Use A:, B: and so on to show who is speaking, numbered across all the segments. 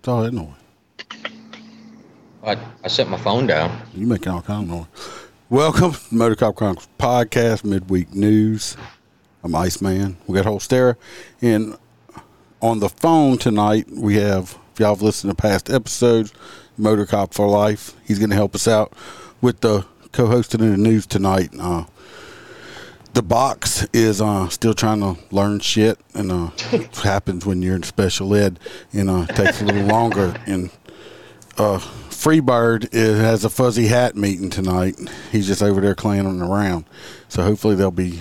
A: what's all that noise?
B: I, I set my phone down.
A: You making all kind of noise. Welcome to Motor Cop Chronicles podcast, midweek news. I'm Iceman. We got Holstera. And on the phone tonight, we have, if y'all have listened to past episodes, Motor Cop for Life. He's going to help us out with the co hosting in the news tonight. Uh, the box is uh, still trying to learn shit, and uh, it happens when you're in special ed, and uh, it takes a little longer. And uh, Freebird is, has a fuzzy hat meeting tonight. He's just over there clowning around, so hopefully they'll be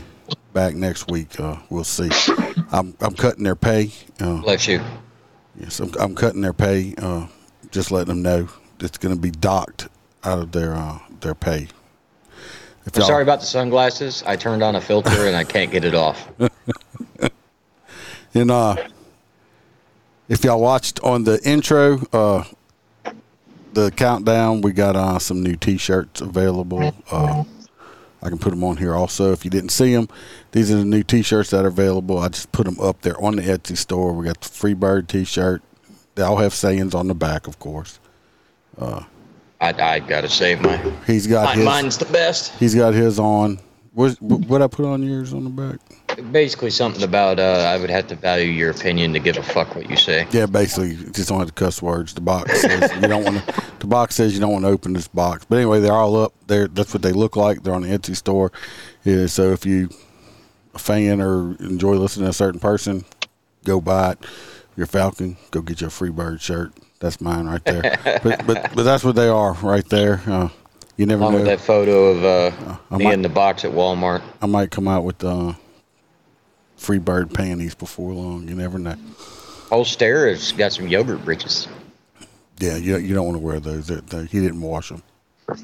A: back next week. Uh, we'll see. I'm I'm cutting their pay. Uh,
B: Bless you.
A: yes, I'm, I'm cutting their pay. Uh, just letting them know it's going to be docked out of their uh, their pay.
B: I'm
A: y'all-
B: sorry about the sunglasses. I turned on a filter and I can't get it off.
A: And uh, if y'all watched on the intro, uh, the countdown, we got uh, some new T-shirts available. Uh, I can put them on here also. If you didn't see them, these are the new T-shirts that are available. I just put them up there on the Etsy store. We got the Freebird T-shirt. They all have sayings on the back, of course.
B: I, I gotta save my.
A: He's got
B: Mine,
A: his.
B: mine's the best.
A: He's got his on. What what I put on yours on the back?
B: Basically, something about uh, I would have to value your opinion to give a fuck what you say.
A: Yeah, basically, just don't have to cuss words. The box says you don't want to. The box says you don't want to open this box. But anyway, they're all up there. That's what they look like. They're on the Etsy store. Yeah, so if you a fan or enjoy listening to a certain person, go buy it. If you're a Falcon, go get your free bird shirt. That's mine right there. but but but that's what they are right there. Uh, you never
B: Along with
A: know.
B: that photo of uh,
A: I
B: me
A: might-
B: in the box at Walmart.
A: I might come out with uh, free bird panties before long. You never know.
B: Old Stare has got some yogurt breeches.
A: Yeah, you you don't want to wear those. They're, they he didn't wash them.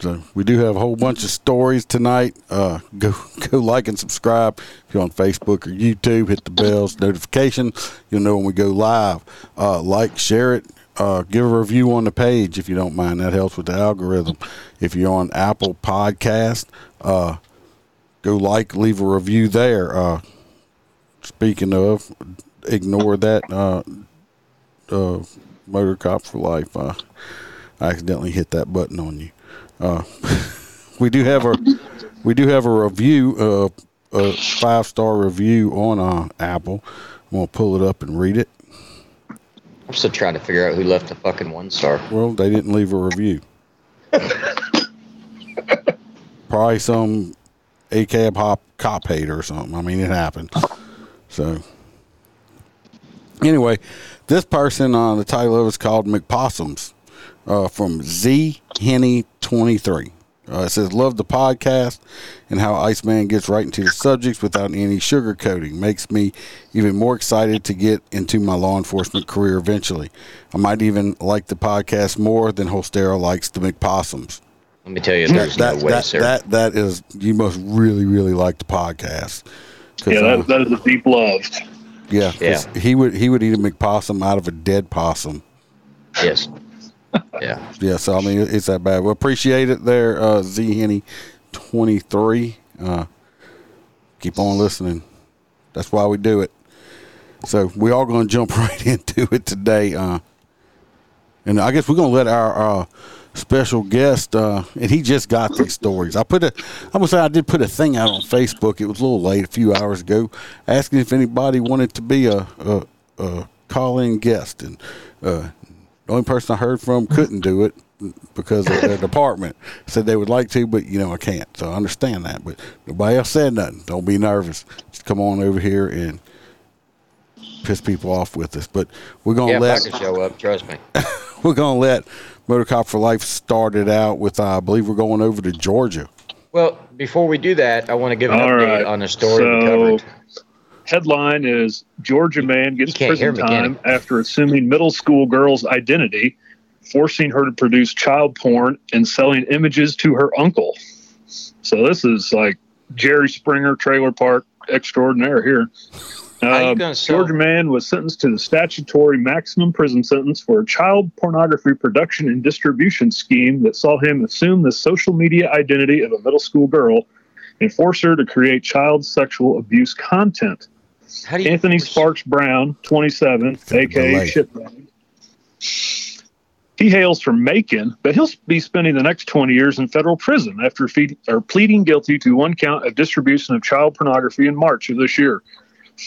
A: so we do have a whole bunch of stories tonight. Uh, go go like and subscribe if you're on Facebook or YouTube. Hit the bells notification. You'll know when we go live. Uh, like, share it. Uh, give a review on the page if you don't mind. That helps with the algorithm. If you're on Apple Podcast, uh, go like, leave a review there. Uh, speaking of, ignore that uh, motor cop for life. I accidentally hit that button on you. Uh, we do have a we do have a review, uh, a five star review on uh, Apple. I'm gonna pull it up and read it.
B: I'm still trying to figure out who left the fucking one star.
A: Well, they didn't leave a review. Probably some a cab hop cop hater or something. I mean, it happened. So, anyway, this person, uh, the title of it is called McPossums uh, from Z Henny 23. Uh, it says, Love the podcast and how Iceman gets right into the subjects without any sugarcoating. Makes me even more excited to get into my law enforcement career eventually. I might even like the podcast more than Holstera likes the McPossums.
B: Let me tell you, there's
A: that,
B: no way,
A: that,
B: sir.
A: that, that is, you must really, really like the podcast.
C: Yeah,
A: uh,
C: that, that is a deep love.
A: Yeah, he would he would eat a McPossum out of a dead possum.
B: yes. Yeah.
A: Yeah, so I mean it's that bad. We appreciate it there, uh, Z Henny twenty three. Uh, keep on listening. That's why we do it. So we are going to jump right into it today. Uh, and I guess we're going to let our uh, special guest, uh, and he just got these stories. I put a, I'm gonna say I did put a thing out on Facebook. It was a little late, a few hours ago, asking if anybody wanted to be a, a, a call-in guest, and uh, the only person I heard from couldn't do it because of their department. Said they would like to, but you know I can't. So I understand that. But nobody else said nothing. Don't be nervous. Just come on over here and piss people off with us. But we're gonna
B: Yeah, if
A: let
B: I could show up, trust me.
A: we're gonna let Motor Cop for Life start it out with. Uh, I believe we're going over to Georgia.
B: Well, before we do that, I want to give an
C: All
B: update
C: right.
B: on a story we covered.
C: Headline is Georgia man gets
B: You can't hear
C: prison time after assuming middle school girl's identity, forcing her to produce child porn and selling images to her uncle. So this is like Jerry Springer trailer park extraordinaire here. Uh, Georgia man was sentenced to the statutory maximum prison sentence for a child pornography production and distribution scheme that saw him assume the social media identity of a middle school girl and force her to create child sexual abuse content.
B: How do you
C: Anthony Sparks Brown, 27, aka
A: delay.
C: Shitbag. He hails from Macon, but he'll be spending the next 20 years in federal prison after feed, or pleading guilty to one count of distribution of child pornography in March of this year.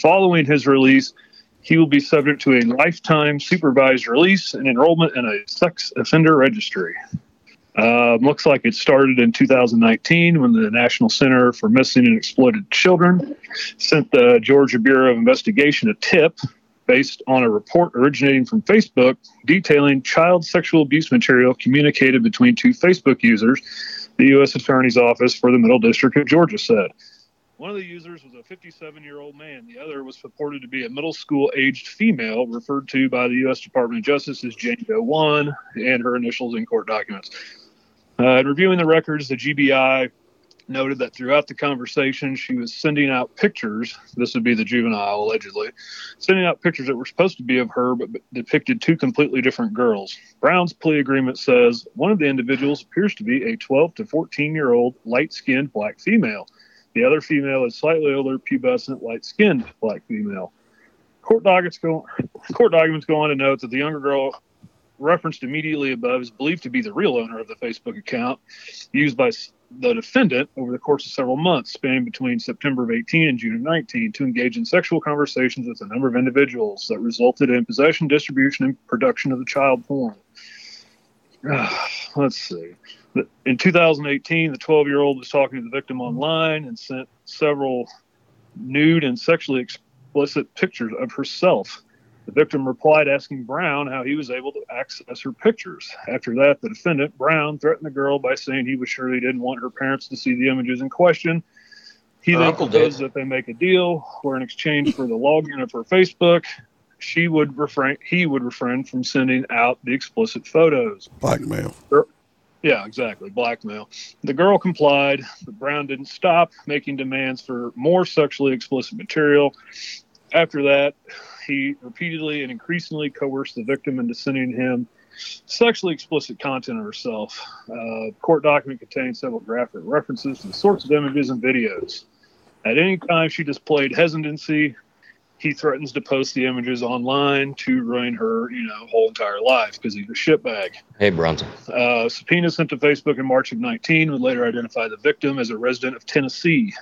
C: Following his release, he will be subject to a lifetime supervised release and enrollment in a sex offender registry. Uh, looks like it started in 2019 when the National Center for Missing and Exploited Children sent the Georgia Bureau of Investigation a tip based on a report originating from Facebook detailing child sexual abuse material communicated between two Facebook users, the U.S. Attorney's Office for the Middle District of Georgia said. One of the users was a 57 year old man. The other was purported to be a middle school aged female, referred to by the U.S. Department of Justice as Jane Doe 1 and her initials in court documents. Uh, in reviewing the records, the GBI noted that throughout the conversation, she was sending out pictures. This would be the juvenile, allegedly, sending out pictures that were supposed to be of her, but depicted two completely different girls. Brown's plea agreement says one of the individuals appears to be a 12 to 14 year old light skinned black female. The other female is slightly older, pubescent, light skinned black female. Court documents go court documents go on to note that the younger girl referenced immediately above is believed to be the real owner of the Facebook account used by the defendant over the course of several months, spanning between September of 18 and June of 19, to engage in sexual conversations with a number of individuals that resulted in possession, distribution, and production of the child porn. Let's see. In 2018, the 12 year old was talking to the victim online and sent several nude and sexually explicit pictures of herself. The victim replied asking Brown how he was able to access her pictures. After that, the defendant, Brown, threatened the girl by saying he was sure he didn't want her parents to see the images in question. He
B: Her
C: then
B: uncle did.
C: that they make a deal where, in exchange for the login of her Facebook, she would refrain, he would refrain from sending out the explicit photos.
A: Blackmail.
C: Yeah, exactly. Blackmail. The girl complied, but Brown didn't stop making demands for more sexually explicit material. After that, he repeatedly and increasingly coerced the victim into sending him sexually explicit content of herself. Uh, court document contains several graphic references to the sorts of images and videos. At any time she displayed hesitancy, he threatens to post the images online to ruin her, you know, whole entire life because he's a shitbag.
B: Hey, Bronson.
C: Uh, subpoena sent to Facebook in March of 19 would later identify the victim as a resident of Tennessee.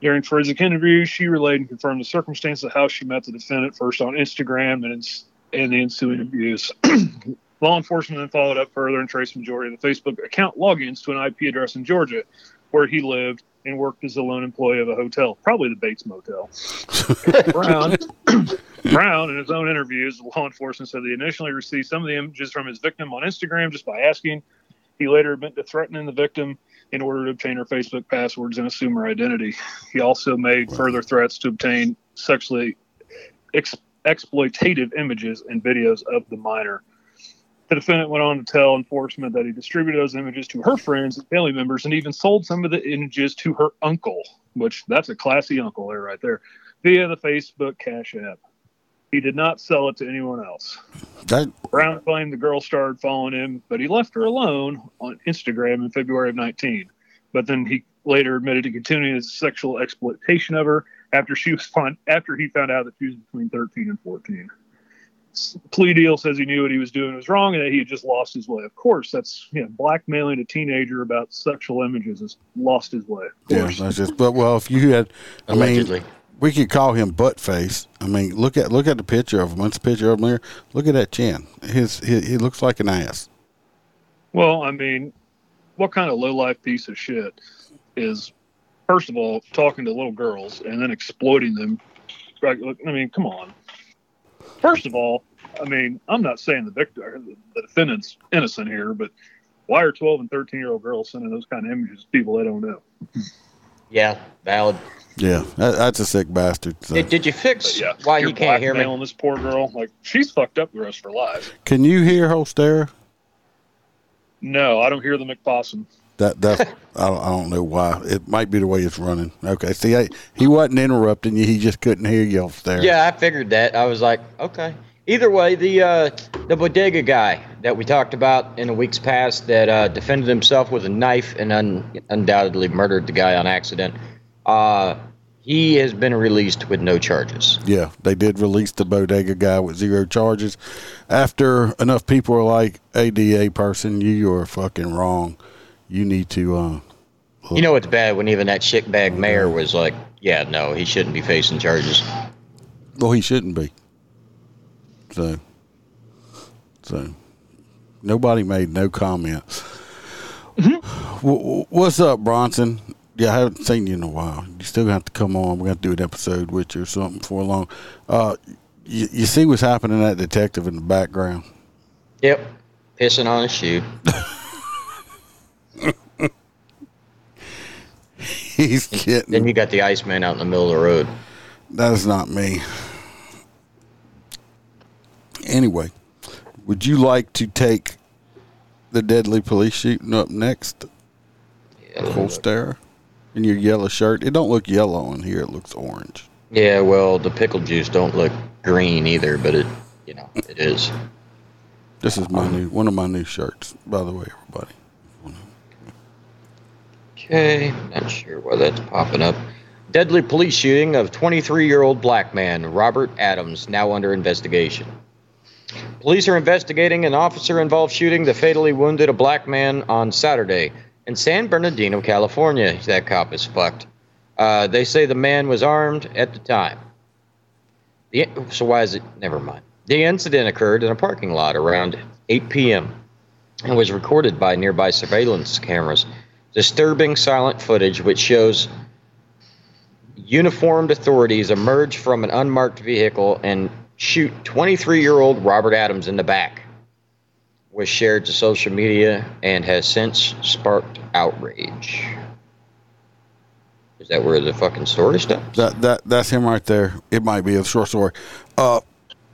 C: During forensic interviews, she relayed and confirmed the circumstances of how she met the defendant first on Instagram and, ins- and the ensuing abuse. Law enforcement then followed up further and traced the majority of the Facebook account logins to an IP address in Georgia, where he lived and worked as a lone employee of a hotel, probably the Bates Motel. Brown, Brown, in his own interviews, law enforcement said they initially received some of the images from his victim on Instagram just by asking. He later admitted to threatening the victim in order to obtain her Facebook passwords and assume her identity. He also made further threats to obtain sexually ex- exploitative images and videos of the minor. The defendant went on to tell enforcement that he distributed those images to her friends and family members and even sold some of the images to her uncle, which that's a classy uncle there right there, via the Facebook Cash App. He did not sell it to anyone else.
A: That
C: Brown claimed the girl started following him, but he left her alone on Instagram in February of 19. But then he later admitted to continuing his sexual exploitation of her after she was found, after he found out that she was between 13 and 14. Plea deal says he knew what he was doing was wrong and that he had just lost his way. Of course, that's you know, blackmailing a teenager about sexual images has lost his way. Of
A: yeah, that's just. But well, if you had, I
B: Allegedly.
A: mean, we could call him butt face. I mean, look at look at the picture of him. What's the picture of him there? Look at that chin. His he, he looks like an ass.
C: Well, I mean, what kind of low life piece of shit is, first of all, talking to little girls and then exploiting them? I mean, come on. First of all, I mean, I'm not saying the victim, the defendant's innocent here, but why are 12 and 13 year old girls sending those kind of images to people they don't know?
B: Yeah, valid.
A: Yeah, that, that's a sick bastard. So.
B: Did, did you fix
C: But yeah,
B: why
C: you're
B: can't hear me?
C: On this poor girl. Like she's fucked up the rest of her life.
A: Can you hear Holstera?
C: No, I don't hear the McPossum.
A: That that I don't, I don't know why. It might be the way it's running. Okay, see, I, he wasn't interrupting you. He just couldn't hear you Holstera.
B: Yeah, I figured that. I was like, okay. Either way, the uh, the bodega guy that we talked about in the weeks past that uh, defended himself with a knife and un- undoubtedly murdered the guy on accident, uh, he has been released with no charges.
A: Yeah, they did release the bodega guy with zero charges. After enough people are like, ADA person, you are fucking wrong. You need to, uh,
B: You know it's bad when even that shitbag mayor was like, yeah, no, he shouldn't be facing charges.
A: well, he shouldn't be. So, so nobody made no comment. Wh- wh- What's up, Bronson? Yeah, I haven't seen you in a while. You still have to come on. We're going to do an episode with you or something before long. Uh, you, you see what's happening to that detective in the background?
B: Yep, pissing on his shoe.
A: He's kidding.
B: Then you got the Iceman out in the middle of the road.
A: That is not me. Anyway, would you like to take the deadly police shooting up next?
B: Yeah,
A: Holster in your yellow shirt. It don't look yellow in here. It looks orange.
B: Yeah, well, the pickle juice don't look green either, but it, you know, it is.
A: This is my new one of my new shirts, by the way, everybody.
B: Okay, not sure why that's popping up. Deadly police shooting of 23-year-old black man Robert Adams now under investigation. Police are investigating an officer-involved shooting that fatally wounded a black man on Saturday in San Bernardino, California. That cop is fucked. Uh, they say the man was armed at the time. The, so why is it? Never mind. The incident occurred in a parking lot around 8 p.m. and was recorded by nearby surveillance cameras. Disturbing silent footage which shows uniformed authorities emerge from an unmarked vehicle and shoot 23 year old Robert Adams in the back. Was shared to social media and has since sparked outrage. Is that where the fucking story stops?
A: That that that's him right there. It might be a short story. Uh,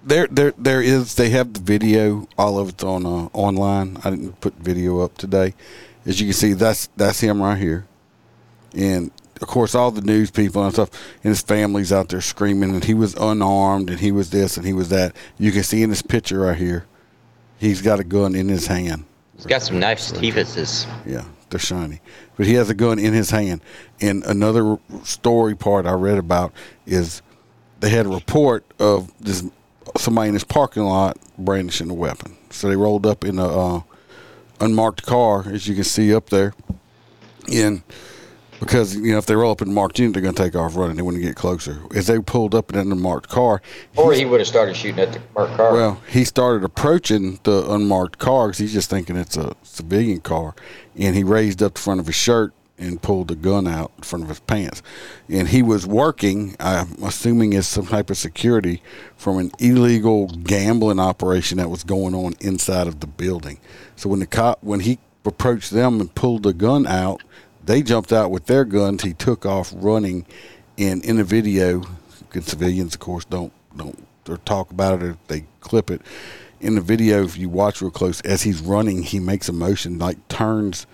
A: there there there is. They have the video. All of it's on uh, online. I didn't put video up today. As you can see, that's that's him right here. And of course, all the news people and stuff, and his family's out there screaming, and he was unarmed, and he was this, and he was that. You can see in this picture right here, he's got a gun in his hand.
B: He's got some nice teethuses.
A: Yeah, they're shiny. But he has a gun in his hand. And another story part I read about is they had a report of this somebody in this parking lot brandishing a weapon. So they rolled up in a uh, unmarked car, as you can see up there. And because you know if they roll up in marked unit, they're going to take off running. They wouldn't get closer. As they pulled up in an unmarked car,
B: Or he would have started shooting at the marked car.
A: well, he started approaching the unmarked car because he's just thinking it's a civilian car, and he raised up the front of his shirt and pulled the gun out in front of his pants. And he was working, I'm assuming, as some type of security from an illegal gambling operation that was going on inside of the building. So when the cop, when he approached them and pulled the gun out, they jumped out with their guns. He took off running, and in the video, good civilians, of course, don't don't or talk about it or they clip it. In the video, if you watch real close, as he's running, he makes a motion like turns.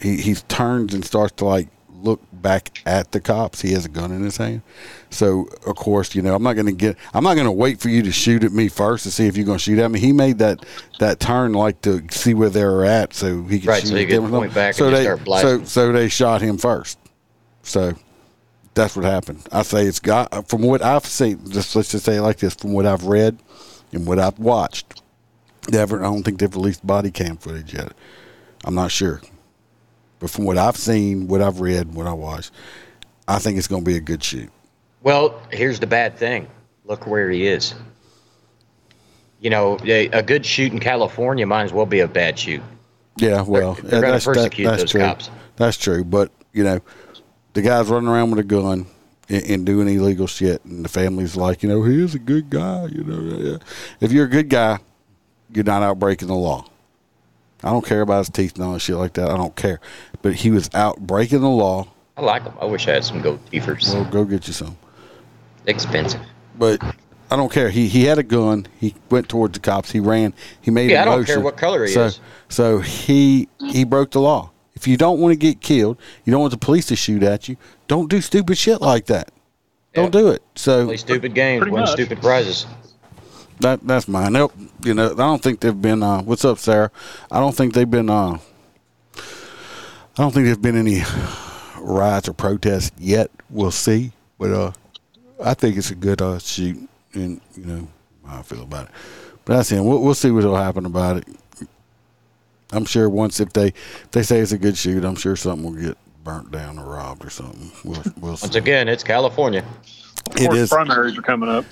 A: He he turns and starts to like look back at the cops. He has a gun in his hand. So of course, you know, I'm not going to get. I'm not going to wait for you to shoot at me first to see if you're going to shoot at me. He made that that turn like to see where they're at, so he could
B: Right,
A: shoot
B: so he
A: at
B: could
A: them
B: point back
A: so
B: and
A: they
B: start
A: so so they shot him first. So that's what happened. I say it's got from what I've seen. Just let's just say it like this: from what I've read and what I've watched, they haven't. I don't think they've released body cam footage yet. I'm not sure, but from what I've seen, what I've read, what I watched, I think it's going to be a good shoot.
B: Well, here's the bad thing. Look where he is. You know, a, a good shoot in California might as well be a bad shoot.
A: Yeah, well,
B: they're gonna
A: that's, that-
B: persecute
A: that's
B: those
A: true.
B: cops.
A: That's true, but you know, the guy's running around with a gun and, and doing illegal shit, and the family's like, you know, he is a good guy. You know, if you're a good guy, you're not out breaking the law. I don't care about his teeth and all that shit like that. I don't care, but he was out breaking the law
B: I like them. I wish I had some gold teethers.
A: Well, go get you some.
B: Expensive.
A: But I don't care. He he had a gun. He went towards the cops. He ran. He made.
B: Yeah,
A: a
B: I don't care what color he
A: so,
B: is.
A: So he he broke the law. If you don't want to get killed, you don't want the police to shoot at you. Don't do stupid shit like that. Don't
B: Yeah.
A: do it. So
B: Play stupid games,
C: Pretty
B: win
C: much.
B: stupid prizes.
A: That that's mine. Nope. You know, I don't think they've been. Uh, what's up, Sarah? I don't think they've been. Uh, I don't think there's been any riots or protests yet. We'll see, but uh, I think it's a good uh, shoot, and you know how I feel about it. But that's it. We'll, we'll see what'll happen about it. I'm sure once if they if they say it's a good shoot, I'm sure something will get burnt down or robbed or something. We'll we'll see.
B: Once again, it's California.
C: Of
A: It
C: course,
A: is.
C: primaries are coming up.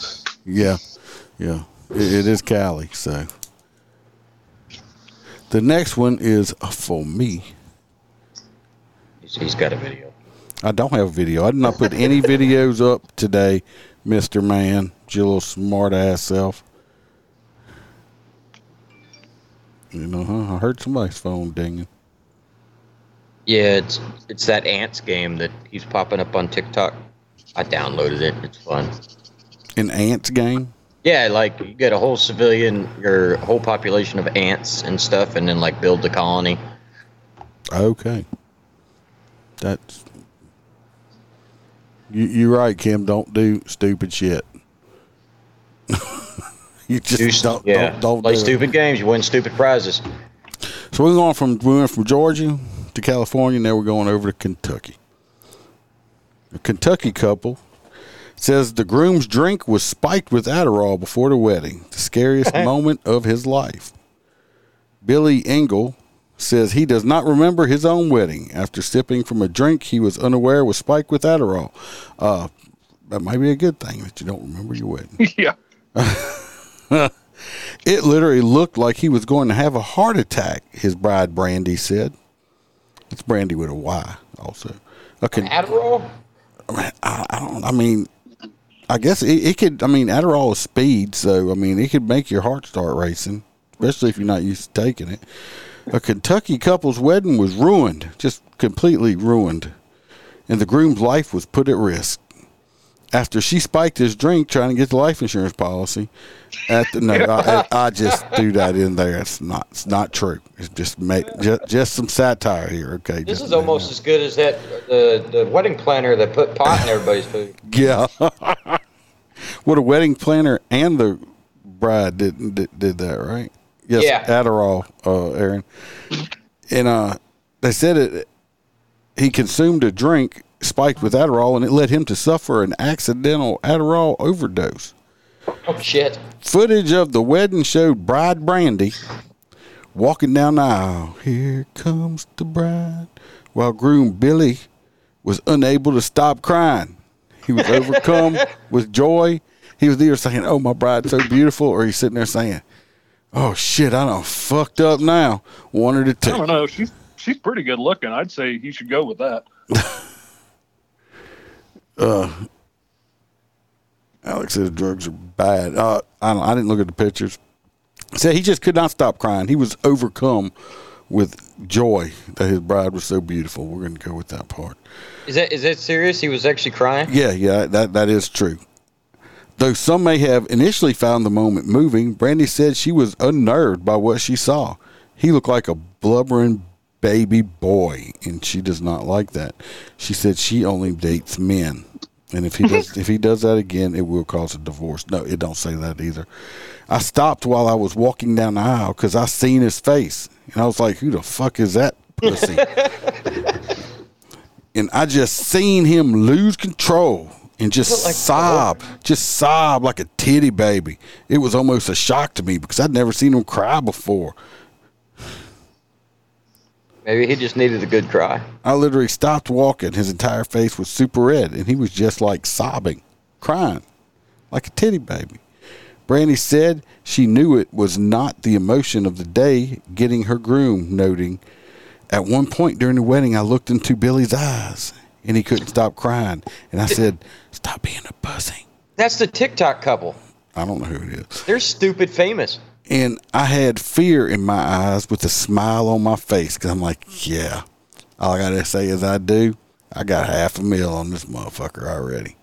A: Yeah, yeah. It, is Cali. So the next one is for me.
B: He's, he's got a video.
A: I don't have a video. I did not put any videos up today, Mister Man. Your little smart ass self. You know, huh? I heard somebody's phone dinging.
B: Yeah, it's it's that ants game that he's popping up on TikTok. I downloaded it. It's fun.
A: An ants game.
B: Yeah, like you get a whole civilian, your whole population of ants and stuff, and then like build the colony.
A: Okay. That's you. You're right, Kim. Don't do stupid shit. you just
B: do,
A: don't,
B: yeah,
A: Don't, don't
B: play
A: do it.
B: stupid games. You win stupid prizes.
A: So we're going from we went from Georgia to California. Now we're going over to Kentucky. A Kentucky couple says the groom's drink was spiked with Adderall before the wedding. The scariest moment of his life. Billy Engel says he does not remember his own wedding. After sipping from a drink he was unaware was spiked with Adderall. Uh, that might be a good thing that you don't remember your wedding.
C: yeah.
A: It literally looked like he was going to have a heart attack, his bride Brandy said. It's Brandy with a Y also. Okay.
B: Adderall.
A: I, I don't I mean I guess it, it could I mean Adderall is speed, so I mean it could make your heart start racing, especially if you're not used to taking it. A Kentucky couple's wedding was ruined, just completely ruined. And the groom's life was put at risk. After she spiked his drink trying to get the life insurance policy, at the no, I, I just threw that in there. It's not, it's not true. It's just make just, just some satire here. Okay,
B: This is almost as good as that the the wedding planner that put pot in everybody's food.
A: Yeah. what a wedding planner and the bride did did, did that, right? Yes,
B: Yeah.
A: Adderall, uh, Aaron. And uh, they said it. He consumed a drink spiked with Adderall, and it led him to suffer an accidental Adderall overdose.
B: Oh shit!
A: Footage of the wedding showed bride Brandy walking down the aisle. Here comes the bride, while groom Billy was unable to stop crying. He was overcome with joy. He was either saying, "Oh, my bride's so beautiful," or he's sitting there saying, "Oh shit, I done fucked up now." One or the
C: I don't know. She's she's pretty good looking. I'd say he should go with that.
A: Alex says drugs are bad. Uh, I don't, I didn't look at the pictures. Said he just could not stop crying. He was overcome with joy that his bride was so beautiful. We're going to go with that part.
B: Is that is that serious? He was actually crying.
A: Yeah, yeah, that that is true. Though some may have initially found the moment moving, Brandy said she was unnerved by what she saw. He looked like a blubbering baby boy, and she does not like that. She said she only dates men, and if he does if he does that again, it will cause a divorce. No, it don't say that either. I stopped while I was walking down the aisle because I seen his face, and I was like, "Who the fuck is that pussy?" and I just seen him lose control and just
B: like-
A: sob, just sob like a titty baby. It was almost a shock to me because I'd never seen him cry before.
B: Maybe he just needed a good cry.
A: I literally stopped walking. His entire face was super red, and he was just like sobbing, crying, like a titty baby. Brandy said she knew it was not the emotion of the day getting her groom, noting, At one point during the wedding, I looked into Billy's eyes, and he couldn't stop crying. And I said, Stop being a pussy.
B: That's the TikTok couple.
A: I don't know who it is.
B: They're stupid famous.
A: And I had fear in my eyes with a smile on my face because I'm like, yeah, all I got to say is I do. I got half a mil on this motherfucker already.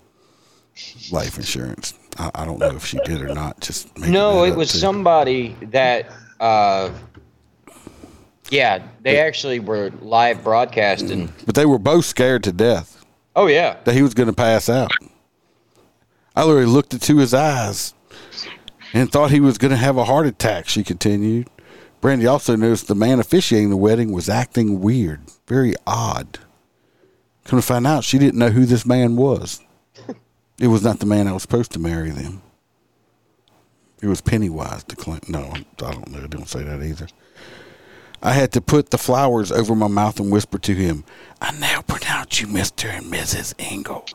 A: Life insurance. I, I don't know if she did or not. Just
B: No, it was
A: too.
B: somebody that. Uh, yeah, they actually were live broadcasting.
A: But they were both scared to death
B: Oh yeah,
A: that he was going to pass out. I literally looked into his eyes and thought he was going to have a heart attack. She continued. Brandy also noticed the man officiating the wedding was acting weird, very odd. Come to find out, she didn't know who this man was. It was not the man that was supposed to marry them. It was Pennywise to claim. No, I don't know. I don't say that either. I had to put the flowers over my mouth and whisper to him, I now pronounce you Mr. and Mrs. Engel.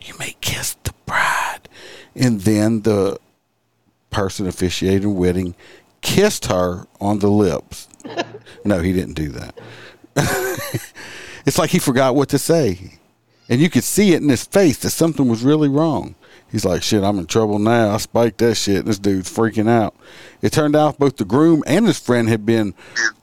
A: You may kiss the bride. And then the person officiating the wedding kissed her on the lips. no, he didn't do that. it's like he forgot what to say. And you could see it in his face that something was really wrong. He's like, shit, I'm in trouble now. I spiked that shit. This dude's freaking out. It turned out both the groom and his friend had been,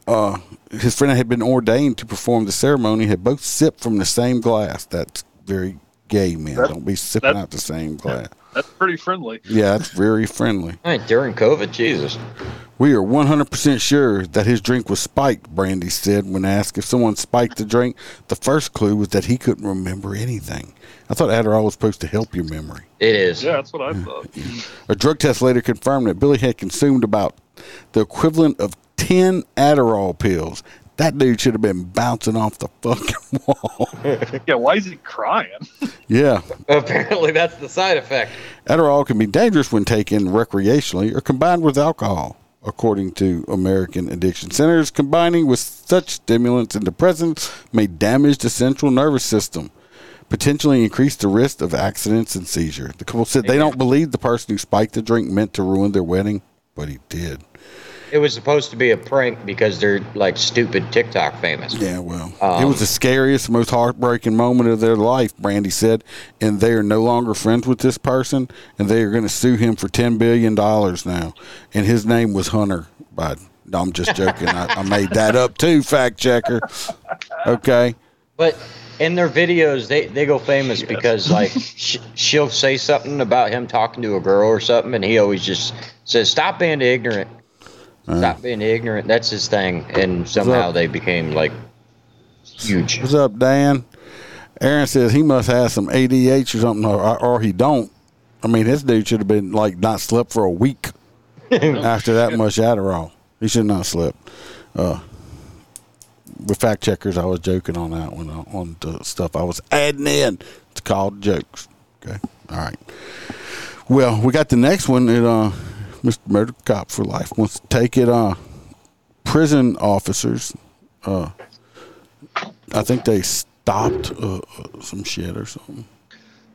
A: uh, his friend had been ordained to perform the ceremony, had both sipped from the same glass. That's very gay, man.
C: That-
A: Don't be sipping
C: that-
A: out the same glass.
C: That's pretty friendly.
A: Yeah, that's very friendly.
B: I mean, during COVID, Jesus.
A: We are 100% sure that his drink was spiked, Brandy said when asked if someone spiked the drink. The first clue was that he couldn't remember anything. I thought Adderall was supposed to help your memory.
B: It is.
C: Yeah, that's what I thought.
A: A drug test later confirmed that Billy had consumed about the equivalent of 10 Adderall pills. That dude should have been bouncing off the fucking wall.
C: Yeah, why is he crying?
A: yeah.
B: Apparently, that's the side effect.
A: Adderall can be dangerous when taken recreationally or combined with alcohol, according to American Addiction Centers. Combining with such stimulants and depressants may damage the central nervous system, potentially increase the risk of accidents and seizure. The couple said they don't believe the person who spiked the drink meant to ruin their wedding, but he did.
B: It was supposed to be a prank because they're like stupid TikTok famous.
A: Yeah, well, it um, was the scariest, most heartbreaking moment of their life, Brandy said, and they are no longer friends with this person, and they are going to sue him for ten billion dollars now. And his name was Hunter Biden. No, I'm just joking. I, I made that up too, fact checker. Okay,
B: But in their videos, they, they go famous because like sh- she'll say something about him talking to a girl or something, and he always just says, "Stop being ignorant. Stop being ignorant." That's his thing, and somehow they became like huge.
A: what's up, Dan? Aaron says he must have some ADH or something, or, or he don't. I mean, this dude should have been like not slept for a week after that much Adderall. He should not have slept. Uh, with fact checkers, I was joking on that one uh, on the stuff I was adding in. It's called jokes. Okay, all right. Well, we got the next one. That, uh, Mr. Murder Cop for Life wants to take it. Uh, prison officers. Uh, I think they stopped uh, uh, some shit or something.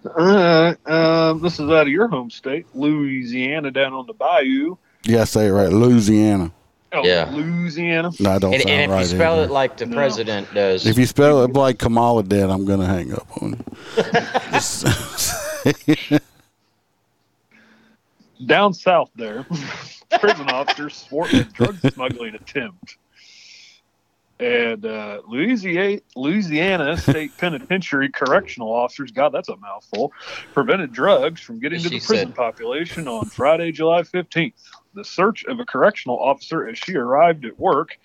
C: Uh, uh, this is out of your home state, Louisiana, down on the bayou.
A: Yeah, I say it right. Louisiana.
C: Oh,
B: Yeah.
C: Louisiana.
A: No, I don't
B: And,
A: sound
B: and if
A: right.
B: you spell
A: either.
B: it like the
C: No.
B: president does,
A: if you spell it like Kamala did, I'm gonna hang up on you.
C: Down south there, prison officers thwarted a drug smuggling attempt. And uh, Louisiana, Louisiana State Penitentiary correctional officers, God, that's a mouthful, prevented drugs from getting to the prison
B: said.
C: population on Friday, July 15th. The search of a correctional officer as she arrived at work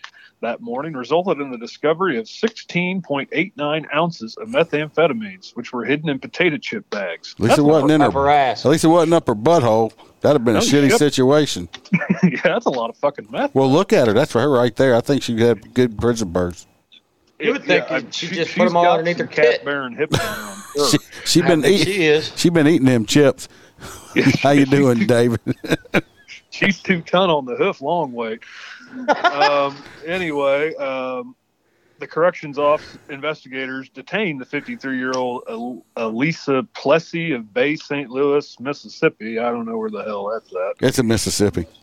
C: that morning resulted in the discovery of 16.89 ounces of methamphetamines, which were hidden in potato chip bags.
A: At least it wasn't in
B: upper
A: her.
B: ass.
A: At least it wasn't up her butthole. That'd have been a
C: oh,
A: shitty
C: shit.
A: situation.
C: yeah, that's a lot of fucking meth.
A: Well, look at her. That's her right there. I think she had good prison bursts.
B: You would think
C: I-
B: she
C: she-
B: just put them all underneath her tit.
C: cat-bearing hips on her, I'm
A: She,
C: sure.
A: she been eating.
B: she is.
A: She been eating them chips. How you doing, David?
C: She's two ton on the hoof, long way. Um, anyway, um, the corrections office investigators detained the 53 year old Elisa Plessy of Bay St. Louis, Mississippi. I don't know where the hell that's at.
A: It's in Mississippi.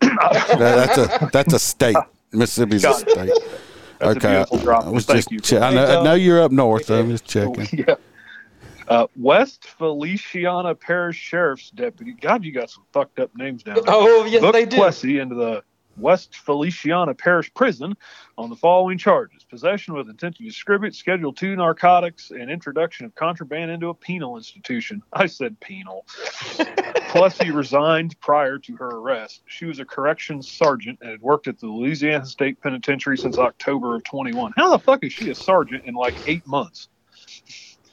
A: That- that's a that's a state. Mississippi's a state.
C: That's
A: okay,
C: beautiful drop.
A: I was
C: Thank
A: just.
C: you.
A: che- I, know, I know you're up north. so I'm just checking.
C: yeah. Uh, West Feliciana Parish Sheriff's Deputy. God, you got some fucked up names down there.
B: Oh yes,
C: booked
B: they do.
C: Plessy into the West Feliciana Parish Prison on the following charges possession with intent to distribute Schedule II narcotics and introduction of contraband into a penal institution. I said penal. Plus, he resigned prior to her arrest. She was a corrections sergeant and had worked at the Louisiana State Penitentiary since October of 21. How the fuck is she a sergeant in like eight months?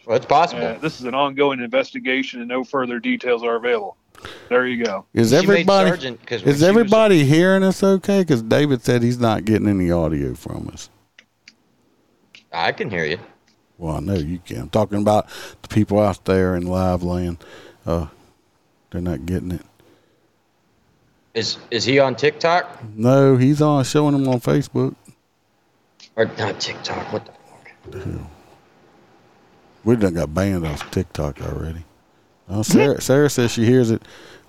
B: Well, it's possible.
C: Uh, this is an ongoing investigation and no further details are available. There you go.
A: Is
B: She
A: everybody
B: sergeant 'cause when
A: is
B: she was-
A: everybody hearing us okay? Because David said he's not getting any audio from us.
B: I can hear you.
A: Well, I know you can. I'm talking about the people out there in live land. Uh, they're not getting it.
B: Is is he on TikTok
A: No, he's on showing them on Facebook.
B: or not TikTok? What the fuck?
A: We done got banned off TikTok already. Uh, Sarah, Sarah says she hears it.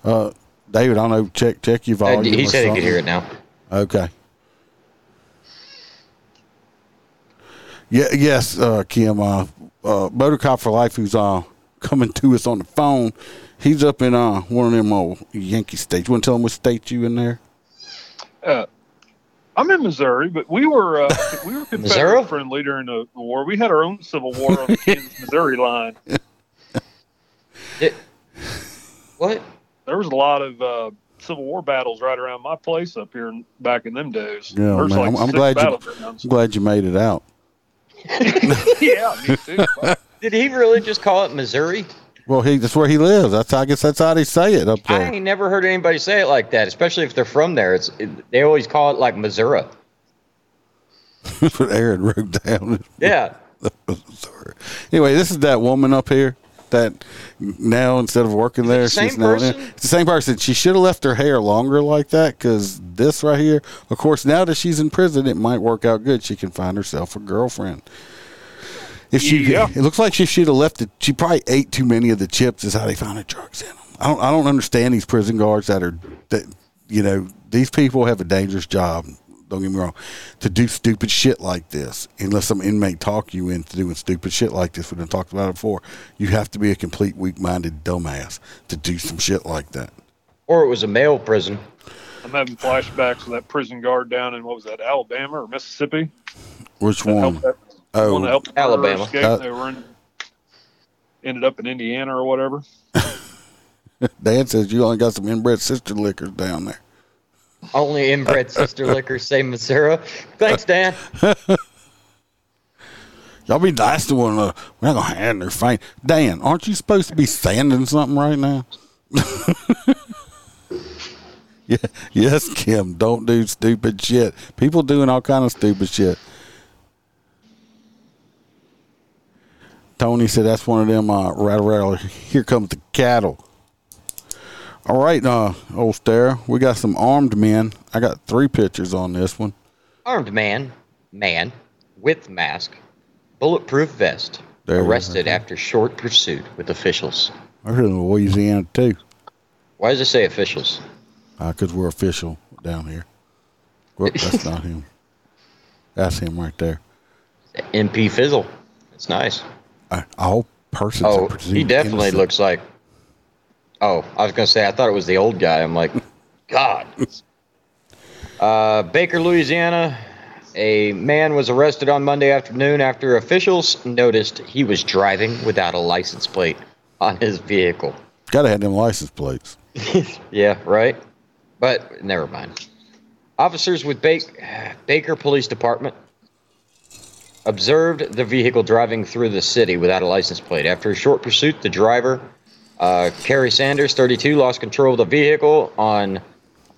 A: Uh, David, I don't know. Check check your
B: Uh,
A: volume.
B: he
A: or
B: said he could hear it now.
A: Okay. Yeah. Yes, uh, Kim. Uh, uh, Motor Cop for Life, who's uh coming to us on the phone. He's up in uh one of them old Yankee states. You want to tell him what state you in there?
C: Uh, I'm in Missouri, but we were uh, we were
B: Missouri?
C: Confederate friendly during the the war. We had our own civil war on the Kansas Missouri line.
B: It, what?
C: There was a lot of uh, Civil War battles right around my place up here in- back in them days.
A: Yeah,
C: There's
A: man, I'm- I'm glad you- I'm glad you made it out.
C: yeah, me too.
B: Did he really just call it Missouri?
A: Well, he that's where he lives. That's I guess that's how they say it up
B: I
A: there.
B: ain't never heard anybody say it like that, especially if they're from there. It's it, they always call it like Missouri.
A: That's what Aaron wrote down.
B: Yeah.
A: Sorry. Anyway, this is that woman up here that now instead of working there,
B: the
A: she's now
B: person?
A: it's the same person. She should have left her hair longer like that because this right here, of course, now that she's in prison, it might work out good. She can find herself a girlfriend. If she,
C: Yeah.
A: it looks like she should have left it. She probably ate too many of the chips. Is how they found the drugs in them. I don't, I don't understand these prison guards that are that, you know, these people have a dangerous job. Don't get me wrong, to do stupid shit like this, unless some inmate talk you into doing stupid shit like this. We've been talked about it before. You have to be a complete weak-minded dumbass to do some shit like that.
B: Or it was a male prison.
C: I'm having flashbacks of that prison guard down in what was that, Alabama or Mississippi?
A: Which
C: That
A: one?
C: that, one that
A: Oh,
C: helped the murderer
B: Alabama.
C: escape.
A: Uh,
C: they were in, ended up in Indiana or whatever.
A: Dan says you only got some inbred sister liquors down there.
B: Only inbred sister liquor, say Missouri. Thanks, Dan.
A: Y'all be nice to one another. We're not gonna hand their face. Dan, aren't you supposed to be sanding something right now? yeah, yes, Kim. Don't do stupid shit. People doing all kind of stupid shit. Tony said that's one of them uh, rattle rattle. Here comes the cattle. All right, uh, old stare. We got some armed men. I got three pictures on this one.
B: Armed man, man, with mask, bulletproof vest,
A: There
B: arrested after short pursuit with officials.
A: I heard in Louisiana too.
B: Why does it say officials?
A: because we're official down here. Whoop, that's not him. That's him right there.
B: MP Fizzle. It's nice.
A: I, all persons. are
B: Oh, he definitely
A: innocent.
B: looks like. Oh, I was gonna say I thought it was the old guy. I'm like, God. Uh, Baker, Louisiana. A man was arrested on Monday afternoon after officials noticed he was driving without a license plate on his vehicle.
A: Gotta have them license plates.
B: Yeah, right. But never mind. Officers with ba- Baker Police Department observed the vehicle driving through the city without a license plate. After a short pursuit, the driver, uh, Kerry Sanders, 32, lost control of the vehicle on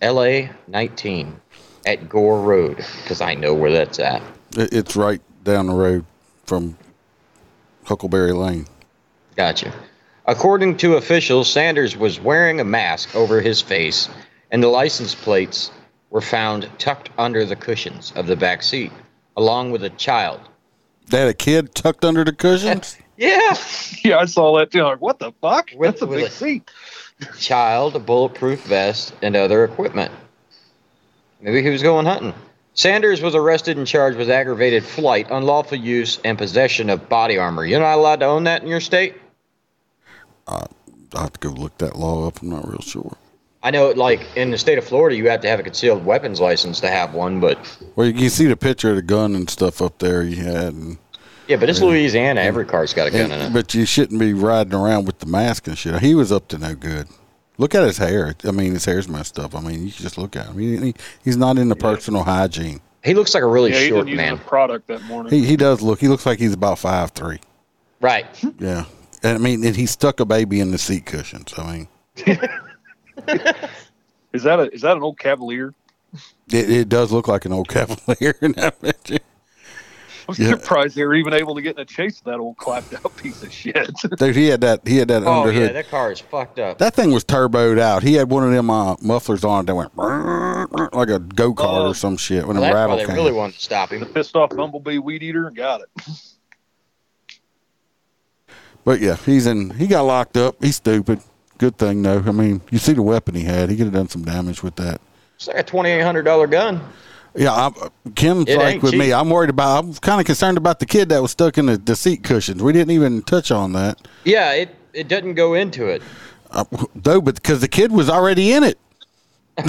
B: LA 19 at Gore Road, because I know where that's at.
A: It's right down the road from Huckleberry Lane.
B: Gotcha. According to officials, Sanders was wearing a mask over his face, and the license plates were found tucked under the cushions of the back seat, along with a child.
A: They had a kid tucked under the cushions.
B: Yeah,
C: Yeah, I saw that too. I'm like, what the fuck?
B: With-
C: That's a
B: with
C: big
B: a-
C: seat.
B: child, a bulletproof vest, and other equipment. Maybe he was going hunting. Sanders was arrested and charged with aggravated flight, unlawful use, and possession of body armor. You're not allowed to own that in your state?
A: Uh, I'll have to go look that law up. I'm not real sure.
B: I know, like in the state of Florida, you have to have a concealed weapons license to have one, but
A: Well, you can see the picture of the gun and stuff up there you had. And,
B: yeah, but it's Louisiana. Every car's got a gun in it.
A: but you shouldn't be riding around with the mask and shit. He was up to no good. Look at his hair. I mean, his hair's messed up. I mean, you can just look at him. He, he, he's not into personal hygiene.
B: He looks like a really
C: Yeah, he
B: short
C: didn't use
B: man.
C: the product that morning.
A: He, he does look. He looks like he's about five three.
B: Right.
A: Yeah. And I mean, and he stuck a baby in the seat cushions. I mean,
C: is that a is that an old Cavalier?
A: it, it does look like an old Cavalier in that picture.
C: I'm
A: Yeah.
C: surprised they were even able to get in a chase of that old clapped out piece of shit.
A: Dude, he had that. He had that
B: Oh
A: under
B: yeah, that car is fucked up.
A: That thing was turboed out. He had one of them uh, mufflers on it that went brrr, brrr, like a go kart
C: Oh.
A: or some shit when
B: Well,
A: a
B: that's why
A: rattle
B: they
A: came.
B: really wanted to stop him.
C: the
B: him.
C: pissed off bumblebee weed eater, and got it.
A: But yeah, he's in. He got locked up. He's stupid. Good thing though. I mean, you see the weapon he had. He could have done some damage with that.
B: It's like a twenty eight hundred dollar gun.
A: Yeah, I, Kim's
B: It
A: like with me. I'm worried about. I'm kind of concerned about the kid that was stuck in the, the seat cushions. We didn't even touch on that,
B: Yeah, it it doesn't go into it.
A: uh, though. But because the kid was already in it.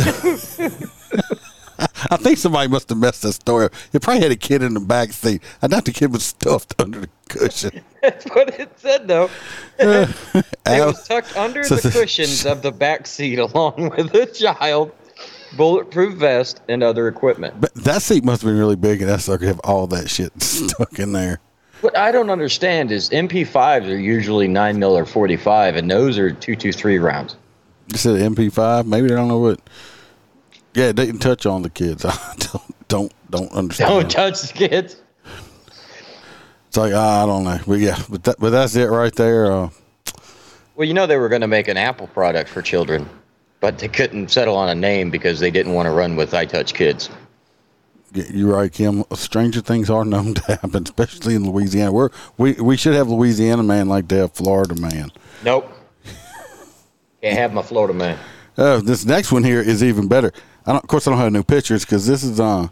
A: I think somebody must have messed that story up. It probably had a kid in the back seat. I doubt the kid was stuffed under the cushion.
B: That's what it said though. It was tucked under
A: So-
B: the cushions of the back seat along with the child, bulletproof vest, and other equipment.
A: But that seat must have been really big, and that sucker have all that shit stuck in there.
B: What I don't understand is MP5s are usually 9 mil or 45, and those are 223 rounds.
A: You said MP5. Maybe they don't know what. Yeah, they didn't touch on the kids. I don't don't don't understand.
B: Don't touch the kids.
A: It's like I don't know, but yeah, but that, but that's it right there. Uh,
B: Well, you know they were going to make an Apple product for children, but they couldn't settle on a name because they didn't want to run with I Touch Kids.
A: you're right, Kim. Stranger things are known to happen, especially in Louisiana. We're, we we should have Louisiana man like they have Florida man.
B: Nope. Can't have my Florida man.
A: Uh, this next one here is even better. I don't, of course, I don't have no pictures because this is uh,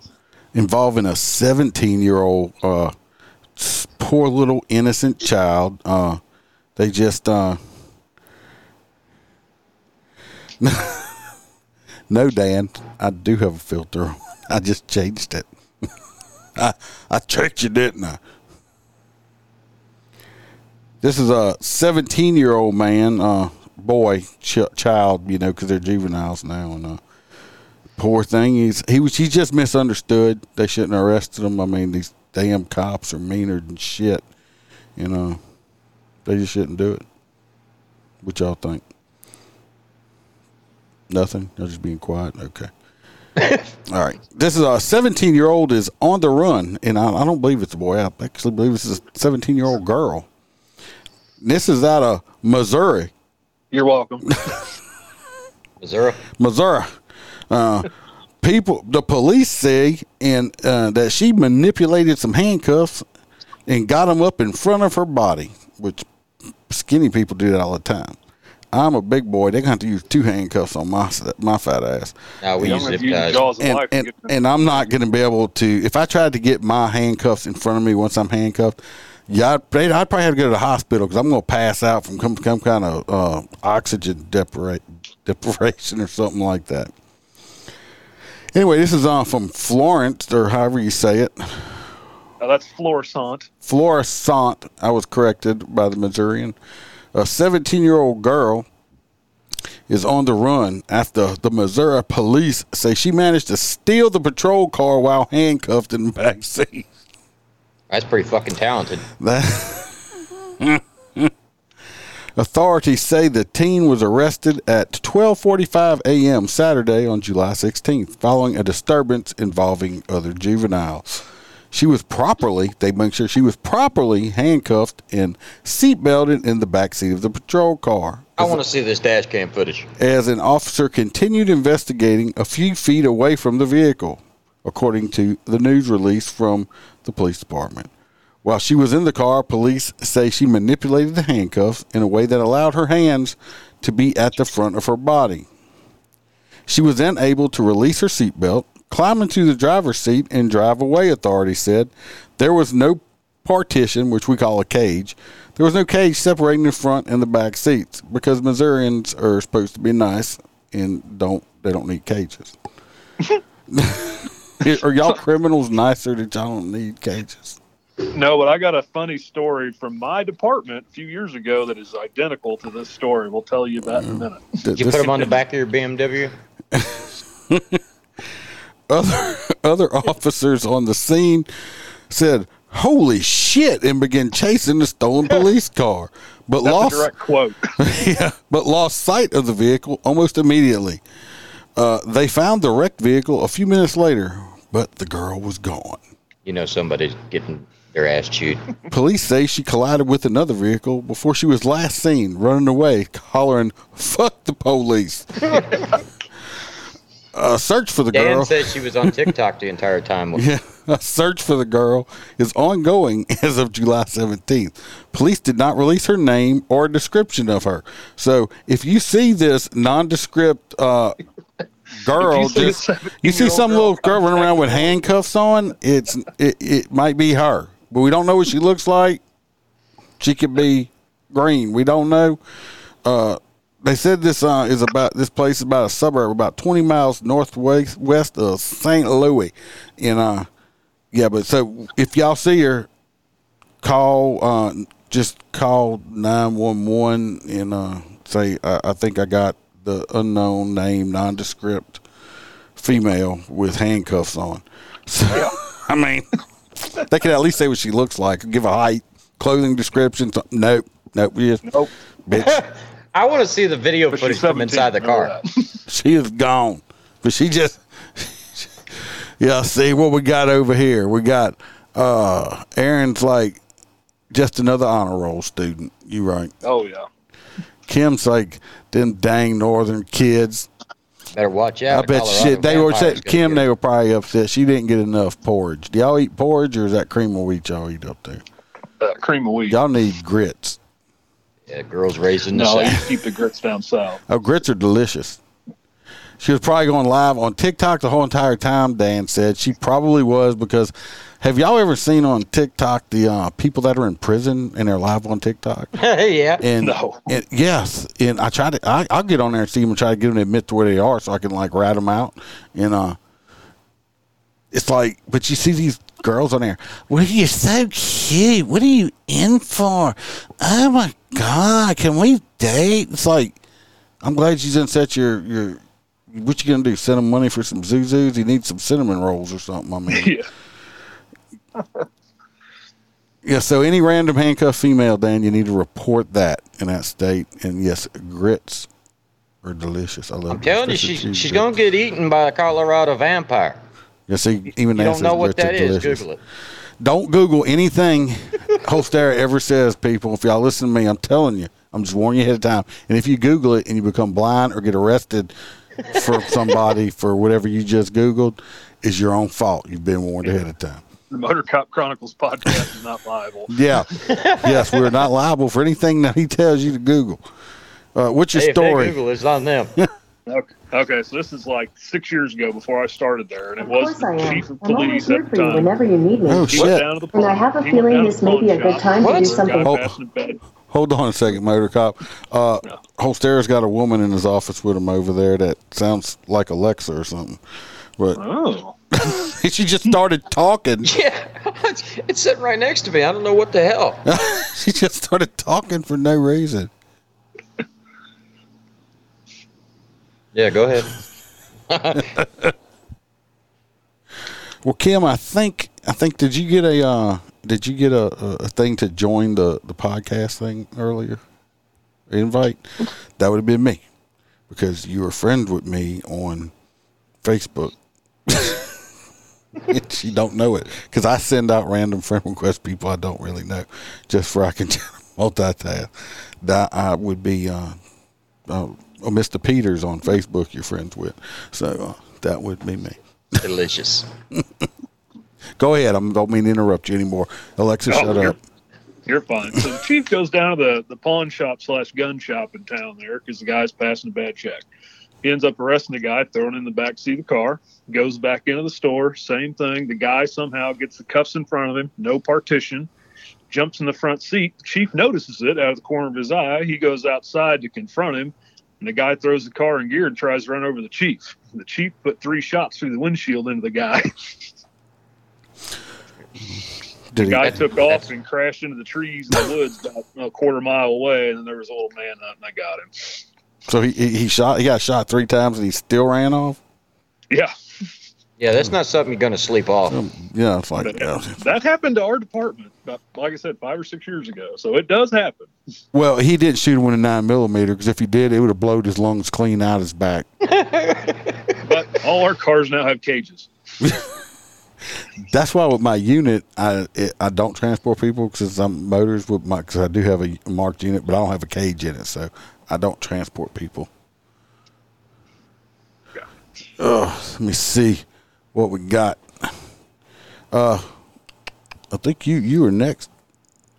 A: involving a 17 year old uh, poor little innocent child. Uh, they just uh, no, Dan. I do have a filter. I just changed it. I I checked you, didn't I? This is a 17 year old man, uh, boy, ch- child, you know, because they're juveniles now, and uh, poor thing, he's he was he's just misunderstood. They shouldn't have arrested him. I mean, these damn cops are meaner than shit. You know, they just shouldn't do it. What y'all think? Nothing. They're just being quiet. Okay. All right. This is a 17 year old is on the run, and I, I don't believe it's a boy. I actually believe this is a 17 year old girl. This is out of Missouri.
C: You're welcome.
B: Missouri.
A: Missouri. Uh, people, the police say, and uh, that she manipulated some handcuffs and got them up in front of her body, which skinny people do that all the time. I'm a big boy. They're gonna have to use two handcuffs on my my fat ass,
B: Now we
C: I'm
B: use zip ties.
A: and and, and I'm not gonna be able to. If I tried to get my handcuffs in front of me once I'm handcuffed, yeah, I'd, I'd probably have to go to the hospital because I'm gonna pass out from some, some kind of uh, oxygen depra- deprivation or something like that. Anyway, this is uh, from Florence, or however you say it.
C: Now, that's Florissant.
A: Florissant. I was corrected by the Missourian. A 17 year old girl is on the run after the Missouri police say she managed to steal the patrol car while handcuffed in the back seat.
B: That's pretty fucking talented.
A: That- Authorities say the teen was arrested at 12:45 a.m. Saturday on July 16th following a disturbance involving other juveniles. She was properly, they make sure she was properly handcuffed and seatbelted in the back seat of the patrol car.
B: I want to see this dash cam footage.
A: As an officer continued investigating a few feet away from the vehicle, according to the news release from the police department. While she was in the car, police say she manipulated the handcuffs in a way that allowed her hands to be at the front of her body. She was then able to release her seatbelt, climb into the driver's seat, and drive away, authorities said. There was no partition, which we call a cage. There was no cage separating the front and the back seats because Missourians are supposed to be nice and don't they don't need cages. Are y'all criminals nicer that y'all don't need cages?
C: No, but I got a funny story from my department a few years ago that is identical to this story. We'll tell you about in a minute.
B: Did you
A: this-
B: put them on the back of your BMW?
A: other other officers on the scene said, "Holy shit!" and began chasing the stolen police car, but
C: That's
A: lost
C: a direct quote.
A: yeah, but lost sight of the vehicle almost immediately. Uh, they found the wrecked vehicle a few minutes later, but the girl was gone.
B: You know somebody's getting their ass chewed.
A: Police say she collided with another vehicle before she was last seen running away, hollering, "Fuck the police!" A search for the girl.
B: Dan
A: girl.
B: said she was on TikTok the entire time.
A: Yeah, a search for the girl is ongoing as of July 17th. Police did not release her name or description of her. So if you see this nondescript uh, girl,
C: you see
A: just you see some
C: girl,
A: little girl running around with handcuffs on, it's it, it might be her, but we don't know what she looks like. She could be green. We don't know. Uh, they said this uh, is about this place is about a suburb about 20 miles northwest west of St. Louis, and uh, yeah. But so if y'all see her, call uh, just call 911 and uh, say I, I think I got the unknown name, nondescript female with handcuffs on. So I mean, they could at least say what she looks like, give a height, clothing description. Nope, nope. We just
C: Nope.
A: bitch.
B: I want to see the video
C: But
B: footage from inside the car.
A: she is gone. But she just Yeah, see what we got over here. We got uh Aaron's like just another honor roll student. You right.
C: Oh yeah.
A: Kim's like them dang northern kids.
B: Better watch out.
A: I bet
B: Colorado
A: shit they were
B: vampires
A: said Kim they were probably upset she didn't get enough porridge. Do y'all eat porridge or is that cream of wheat y'all eat up there?
C: Uh, cream of wheat.
A: Y'all need grits.
B: Yeah, girls raised in the
C: No, you keep the grits down south.
A: Oh, grits are delicious. She was probably going live on TikTok the whole entire time. Dan said she probably was because. Have y'all ever seen on TikTok the uh, people that are in prison and they're live on TikTok?
B: yeah.
A: And,
C: No.
A: and yes, and I try to. I, I'll get on there and see them and try to get them to admit to where they are so I can like rat them out. And uh, it's like, but you see these girls on there. Well, you're so cute. What are you in for? Oh my god, can we date? It's like, I'm glad you didn't set your your. What you gonna do? Send him money for some zuzus? He needs some cinnamon rolls or something. I mean,
C: Yeah.
A: yeah. So any random handcuffed female, Dan, you need to report that in that state. And yes, grits are delicious. I love.
B: I'm telling you,
A: grits. Grits
B: she's she's gonna get eaten by a Colorado vampire.
A: Yeah, see, even
B: You
A: that
B: don't know what that is.
A: delicious.
B: Google it.
A: Don't Google anything Holstera ever says, people. If y'all listen to me, I'm telling you. I'm just warning you ahead of time. And if you Google it and you become blind or get arrested for somebody for whatever you just Googled, is your own fault. You've been warned ahead of time.
C: The Motor Cop Chronicles podcast is not liable.
A: Yeah. yes, we're not liable for anything that he tells you to Google. Uh, what's your
B: Hey, if they
A: story?
B: Google, is on them.
C: Okay. okay, so this is like six years ago before I started there, and it
D: Of
C: was
D: course I
C: the
D: am.
C: chief of
D: I'm always
C: police
D: here
C: at
D: for
C: the
D: you
C: time.
D: whenever you need me.
A: Oh,
C: He
A: shit.
C: down to the
D: And I have a
C: he
D: feeling this may be a good
C: shop,
D: time
B: to do
D: something.
C: guy passed in bed.
A: Hold on a second, Motor Cop. Uh,
C: Yeah.
A: Holstera's got a woman in his office with him over there that sounds like Alexa or something. But
C: Oh,
A: she just started talking.
B: yeah, it's sitting right next to me. I don't know what the hell.
A: she just started talking for no reason.
B: Yeah, go ahead.
A: Well, Kim, I think I think did you get a uh, did you get a, a, thing to join the the podcast thing earlier? Invite that would have been me because you were friends with me on Facebook. she don't know it because I send out random friend requests people I don't really know just for I can multitask. That I would be uh, uh, Mr. Peters on Facebook. You're friends with, so uh, that would be me.
B: Delicious.
A: Go ahead. I don't mean to interrupt you anymore. Alexa,
C: Oh,
A: shut
C: you're-
A: up.
C: you're fine. So the chief goes down to the, the pawn shop slash gun shop in town there because the guy's passing a bad check. He ends up arresting the guy, throwing him in the back seat of the car, goes back into the store, same thing. The guy somehow gets the cuffs in front of him, no partition, jumps in the front seat. The chief notices it out of the corner of his eye. He goes outside to confront him. And the guy throws the car in gear and tries to run over the chief. The chief put three shots through the windshield into the guy.
A: Did
C: The
A: he?
C: guy took
B: that's-
C: off and crashed into the trees in the woods about a quarter mile away, and then there was a little man up, and I got him.
A: So he, he he shot. He got shot three times, and he still ran off.
C: Yeah,
B: Yeah, that's not something you're going to sleep off.
A: Yeah, it's like
C: but
A: yeah.
C: that happened to our department, about, like I said, five or six years ago. So it does happen.
A: Well, he didn't shoot him with a nine millimeter because if he did, it would have blowed his lungs clean out his back.
C: But all our cars now have cages.
A: That's why with my unit, I it, I don't transport people because I'm motors with my because I do have a marked unit, but I don't have a cage in it, so I don't transport people.
C: Yeah.
A: Oh, let me see what we got. Uh, I think you you were next.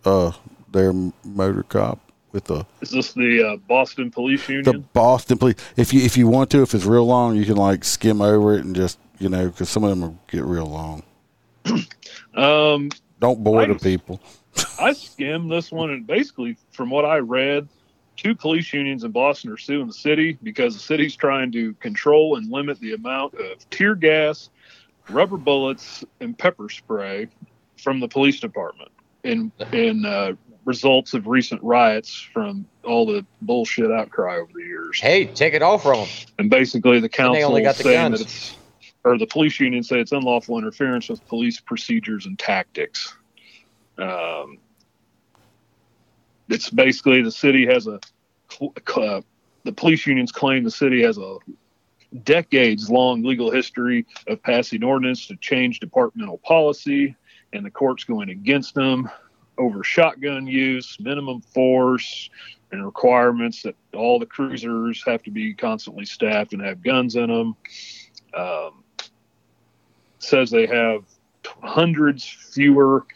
A: Uh, there, motor cop with the
C: Is this the uh, Boston Police Union?
A: the Boston police. If you if you want to, if it's real long, you can like skim over it and just you know because some of them will get real long.
C: Um,
A: Don't bore the people.
C: I skimmed this one, and basically, from what I read, two police unions in Boston are suing the city because the city's trying to control and limit the amount of tear gas, rubber bullets, and pepper spray from the police department in in uh, results of recent riots from all the bullshit outcry over the years.
B: Hey, take it all from them.
C: And basically, the council
B: they only got the
C: saying
B: guns.
C: that it's, or the police union say it's unlawful interference with police procedures and tactics. Um, it's basically the city has a, uh, the police unions claim the city has a decades long legal history of passing ordinance to change departmental policy, and the court's going against them over shotgun use, minimum force, and requirements that all the cruisers have to be constantly staffed and have guns in them. Um, says they have hundreds fewer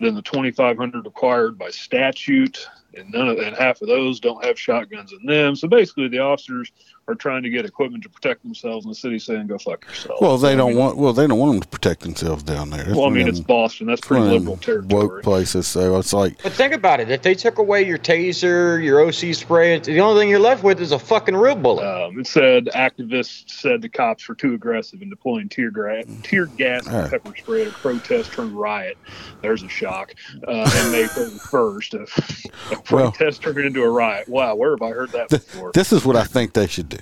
C: than the 2,500 required by statute, and none of and half of those don't have shotguns in them. So basically, the officers are trying to get equipment to protect themselves, and the city's saying, "Go fuck yourself."
A: Well, they
C: So,
A: don't
C: mean-
A: want. Well, they don't want them to protect themselves down there. That's
C: Well, I mean, it's Boston. That's pretty
A: of them
C: liberal
A: woke
C: territory.
A: places. So it's like,
B: But think about it. If they took away your taser, your OC spray, the only thing you're left with is a fucking real bullet.
C: Um, it said activists said the cops were too aggressive in deploying tear, gra- tear gas and
A: Ah.
C: pepper spray at a protest turned riot. There's a shock. Uh, and May 31st, a, a
A: Well-
C: protest turned into a riot. Wow, where have I heard that
A: th-
C: before?
A: this is what I think they should do.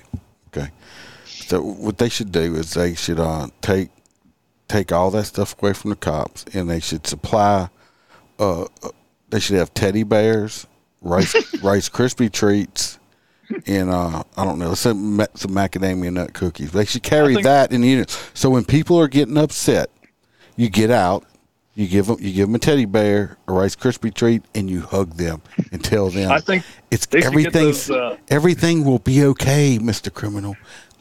A: Okay, so what they should do is they should uh, take take all that stuff away from the cops, and they should supply. Uh, uh, they should have teddy bears, rice rice crispy treats, and uh, I don't know some some macadamia nut cookies. They should carry that in the unit. So when people are getting upset, you get out. You give them, you give them a teddy bear, a Rice Krispie treat, and you hug them and tell them
C: I think
A: it's
C: they should get
A: everything's
C: those, uh,
A: everything will be okay, Mister Criminal.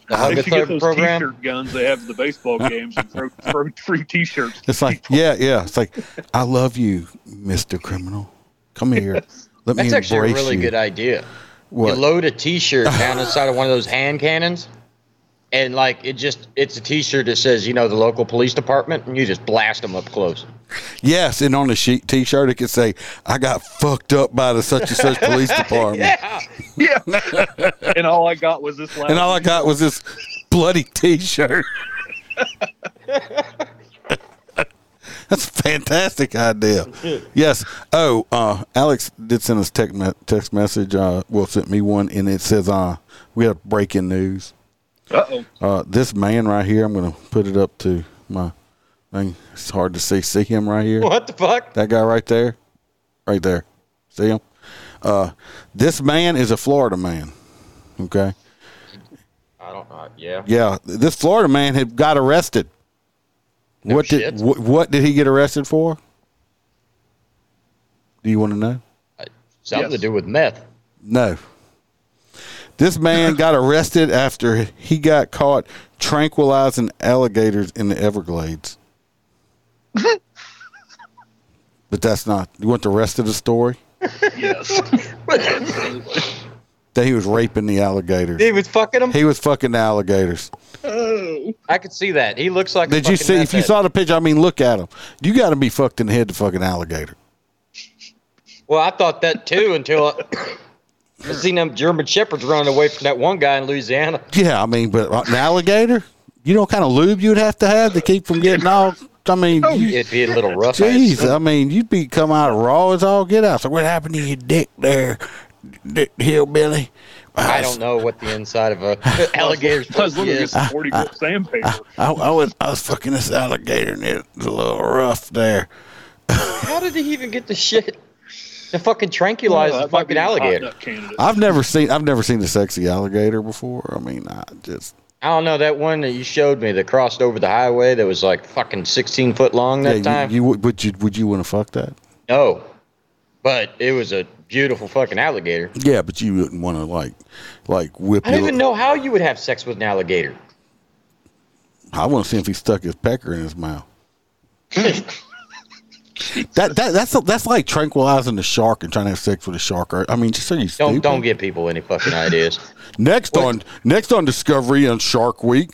B: The
C: they
B: Hug a
C: should get those
B: program.
C: T-shirt guns they have at the baseball games and throw, throw free T-shirts.
A: It's like, yeah, yeah. It's like, I love you, Mister Criminal. Come here. Let
B: That's
A: me
B: actually a really
A: you.
B: good idea.
A: What?
B: You load a T-shirt down inside of one of those hand cannons, and like it just it's a T-shirt that says you know the local police department, and you just blast them up close.
A: Yes, and on the sheet T-shirt it could say, "I got fucked up by the such and such police department,"
B: Yeah,
C: Yeah. and all I got was this.
A: and all I got was this bloody T-shirt. That's a fantastic idea. Yes. Oh, uh, Alex did send us text, me- text message. Uh, well, sent me one, and it says, uh, "We have breaking news."
C: Uh oh.
A: Uh, this man right here, I'm going to put it up to my thing. It's hard to see. See him right here?
B: what the fuck?
A: That guy right there? Right there. See him? Uh, this man is a Florida man. Okay.
B: I don't know. Yeah,
A: Yeah. This Florida man had got arrested.
B: No
A: what
B: shit.
A: did what, what did he get arrested for? Do you want to know?
B: something to do with meth.
A: No. This man got arrested after he got caught tranquilizing alligators in the Everglades. but that's not. You want the rest of the story?
C: Yes.
A: That he was raping the alligators.
B: He was fucking them.
A: He was fucking the alligators.
C: oh.
B: I could see that. He looks like. a
A: Did you see?
B: meth
A: If you saw the picture, I mean, look at him. You got to be fucked in the head to fucking alligator.
B: Well, I thought that too until I, I've seen them German shepherds running away from that one guy in Louisiana.
A: Yeah, I mean, but uh, an alligator, you know what kind of lube you'd have to have to keep from getting all. I mean, oh, you,
B: It'd be a little rough.
A: Jeez. I mean, you'd be come out raw as all get out. So what happened to your dick there, dick hillbilly?
B: I don't know what the inside of a alligator's
C: I was
B: pussy
C: looking at
B: is.
C: some 40 grit sandpaper.
A: I, I was I was fucking this alligator and it was a little rough there.
B: How did he even get the shit to fucking tranquilize the fucking
C: be a hot
B: alligator?
A: I've never seen I've never seen a sexy alligator before. I mean, I just
B: I don't know that one that you showed me that crossed over the highway that was like fucking 16 foot long that
A: yeah,
B: time.
A: you, you would would you would you want to fuck that?
B: no, but it was a beautiful fucking alligator.
A: Yeah, but you wouldn't want to like like whip.
B: I don't
A: your-
B: even know how you would have sex with an alligator.
A: I want to see if he stuck his pecker in his mouth. that that that's that's like tranquilizing the shark and trying to have sex with a shark. Right? I mean, just so you
B: Don't
A: stupid.
B: don't give people any fucking ideas.
A: Next on next on Discovery on Shark Week,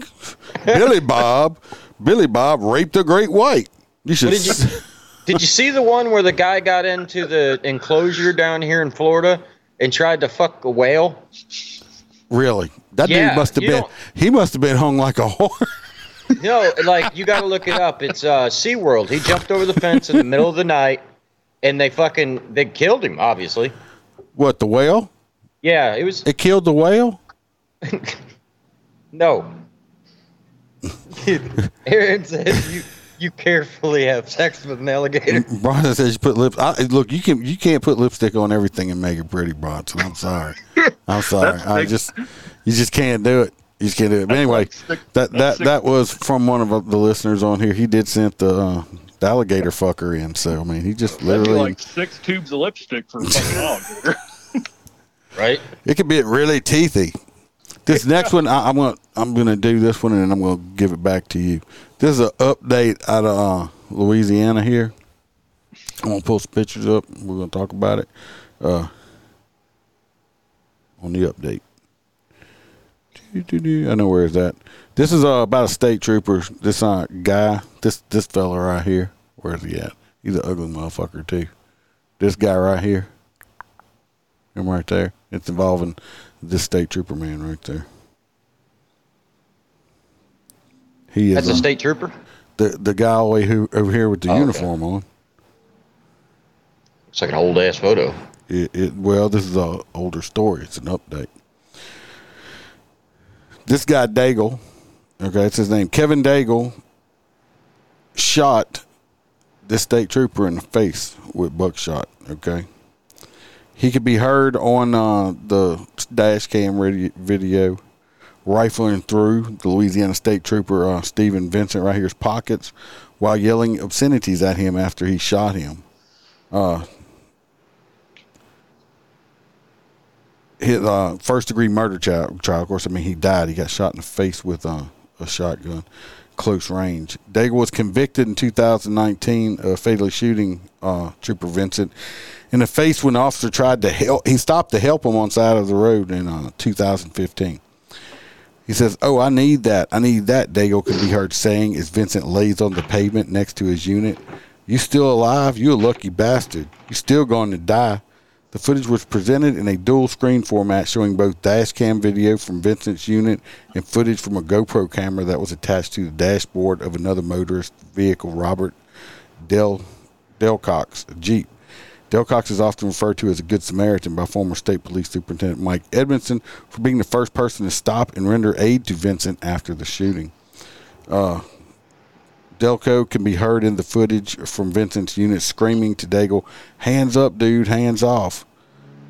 A: Billy Bob, Billy Bob raped a great white. You should.
B: Did you did you see the one where the guy got into the enclosure down here in Florida and tried to fuck a whale?
A: really? That
B: Yeah,
A: dude must have been. He must have been hung like a whore.
B: No, like you got to look it up. It's uh, SeaWorld. He jumped over the fence in the middle of the night, and they fucking they killed him. Obviously,
A: what the whale?
B: yeah. It was
A: It killed the whale.
B: no. Aaron said you you carefully have sex with an alligator.
A: Bronson says you put lips. I, look, you can you can't put lipstick on everything and make it pretty, Bronson. I'm sorry. I'm sorry. I just you just can't do it. You just can't do it. But anyway,
C: like six-
A: that that that was from one of the listeners on here. He did send the, uh, the alligator fucker in. So I mean, he just
C: That'd be
A: literally
C: like six tubes of lipstick for a fucking alligator.
B: Right?
A: it could be really teethy. This next one, I, I'm gonna I'm gonna do this one and then I'm gonna give it back to you. This is an update out of uh, Louisiana here. I'm gonna pull some pictures up. We're gonna talk about it uh, on the update. I know where is that. This is uh, about a state trooper. This uh, guy, this this fella right here. Where is he at? He's an ugly motherfucker too. This guy right here. Him right there. It's involving this state trooper man right there. He is
B: That's a
A: um,
B: state trooper.
A: the the guy all the way who, over here with the
B: Oh, okay.
A: uniform on.
B: It's like an old ass photo.
A: It, it well, this is a older story. It's an update. This guy Daigle, okay, that's his name. Kevin Daigle shot this state trooper in the face with buckshot. Okay, he could be heard on uh, the dash cam radio, video rifling through the Louisiana state trooper uh, Steven Vincent right here's pockets while yelling obscenities at him after he shot him. His uh, first degree murder trial, trial. Of course, I mean he died. He got shot in the face with uh, a shotgun, close range. Daigle was convicted in 2019 of fatally shooting uh, Trooper Vincent in the face when the officer tried to help. He stopped to help him on side of the road in uh, 2015. He says, "Oh, I need that. I need that." Daigle can be heard saying as Vincent lays on the pavement next to his unit. You still alive? You a lucky bastard. You still going to die. The footage was presented in a dual screen format showing both dash cam video from Vincent's unit and footage from a GoPro camera that was attached to the dashboard of another motorist vehicle, Robert Del Delcox, Jeep. Delcox is often referred to as a Good Samaritan by former State Police Superintendent Mike Edmonson for being the first person to stop and render aid to Vincent after the shooting. Uh, Delco can be heard in the footage from Vincent's unit screaming to Daigle, Hands up, dude, hands off,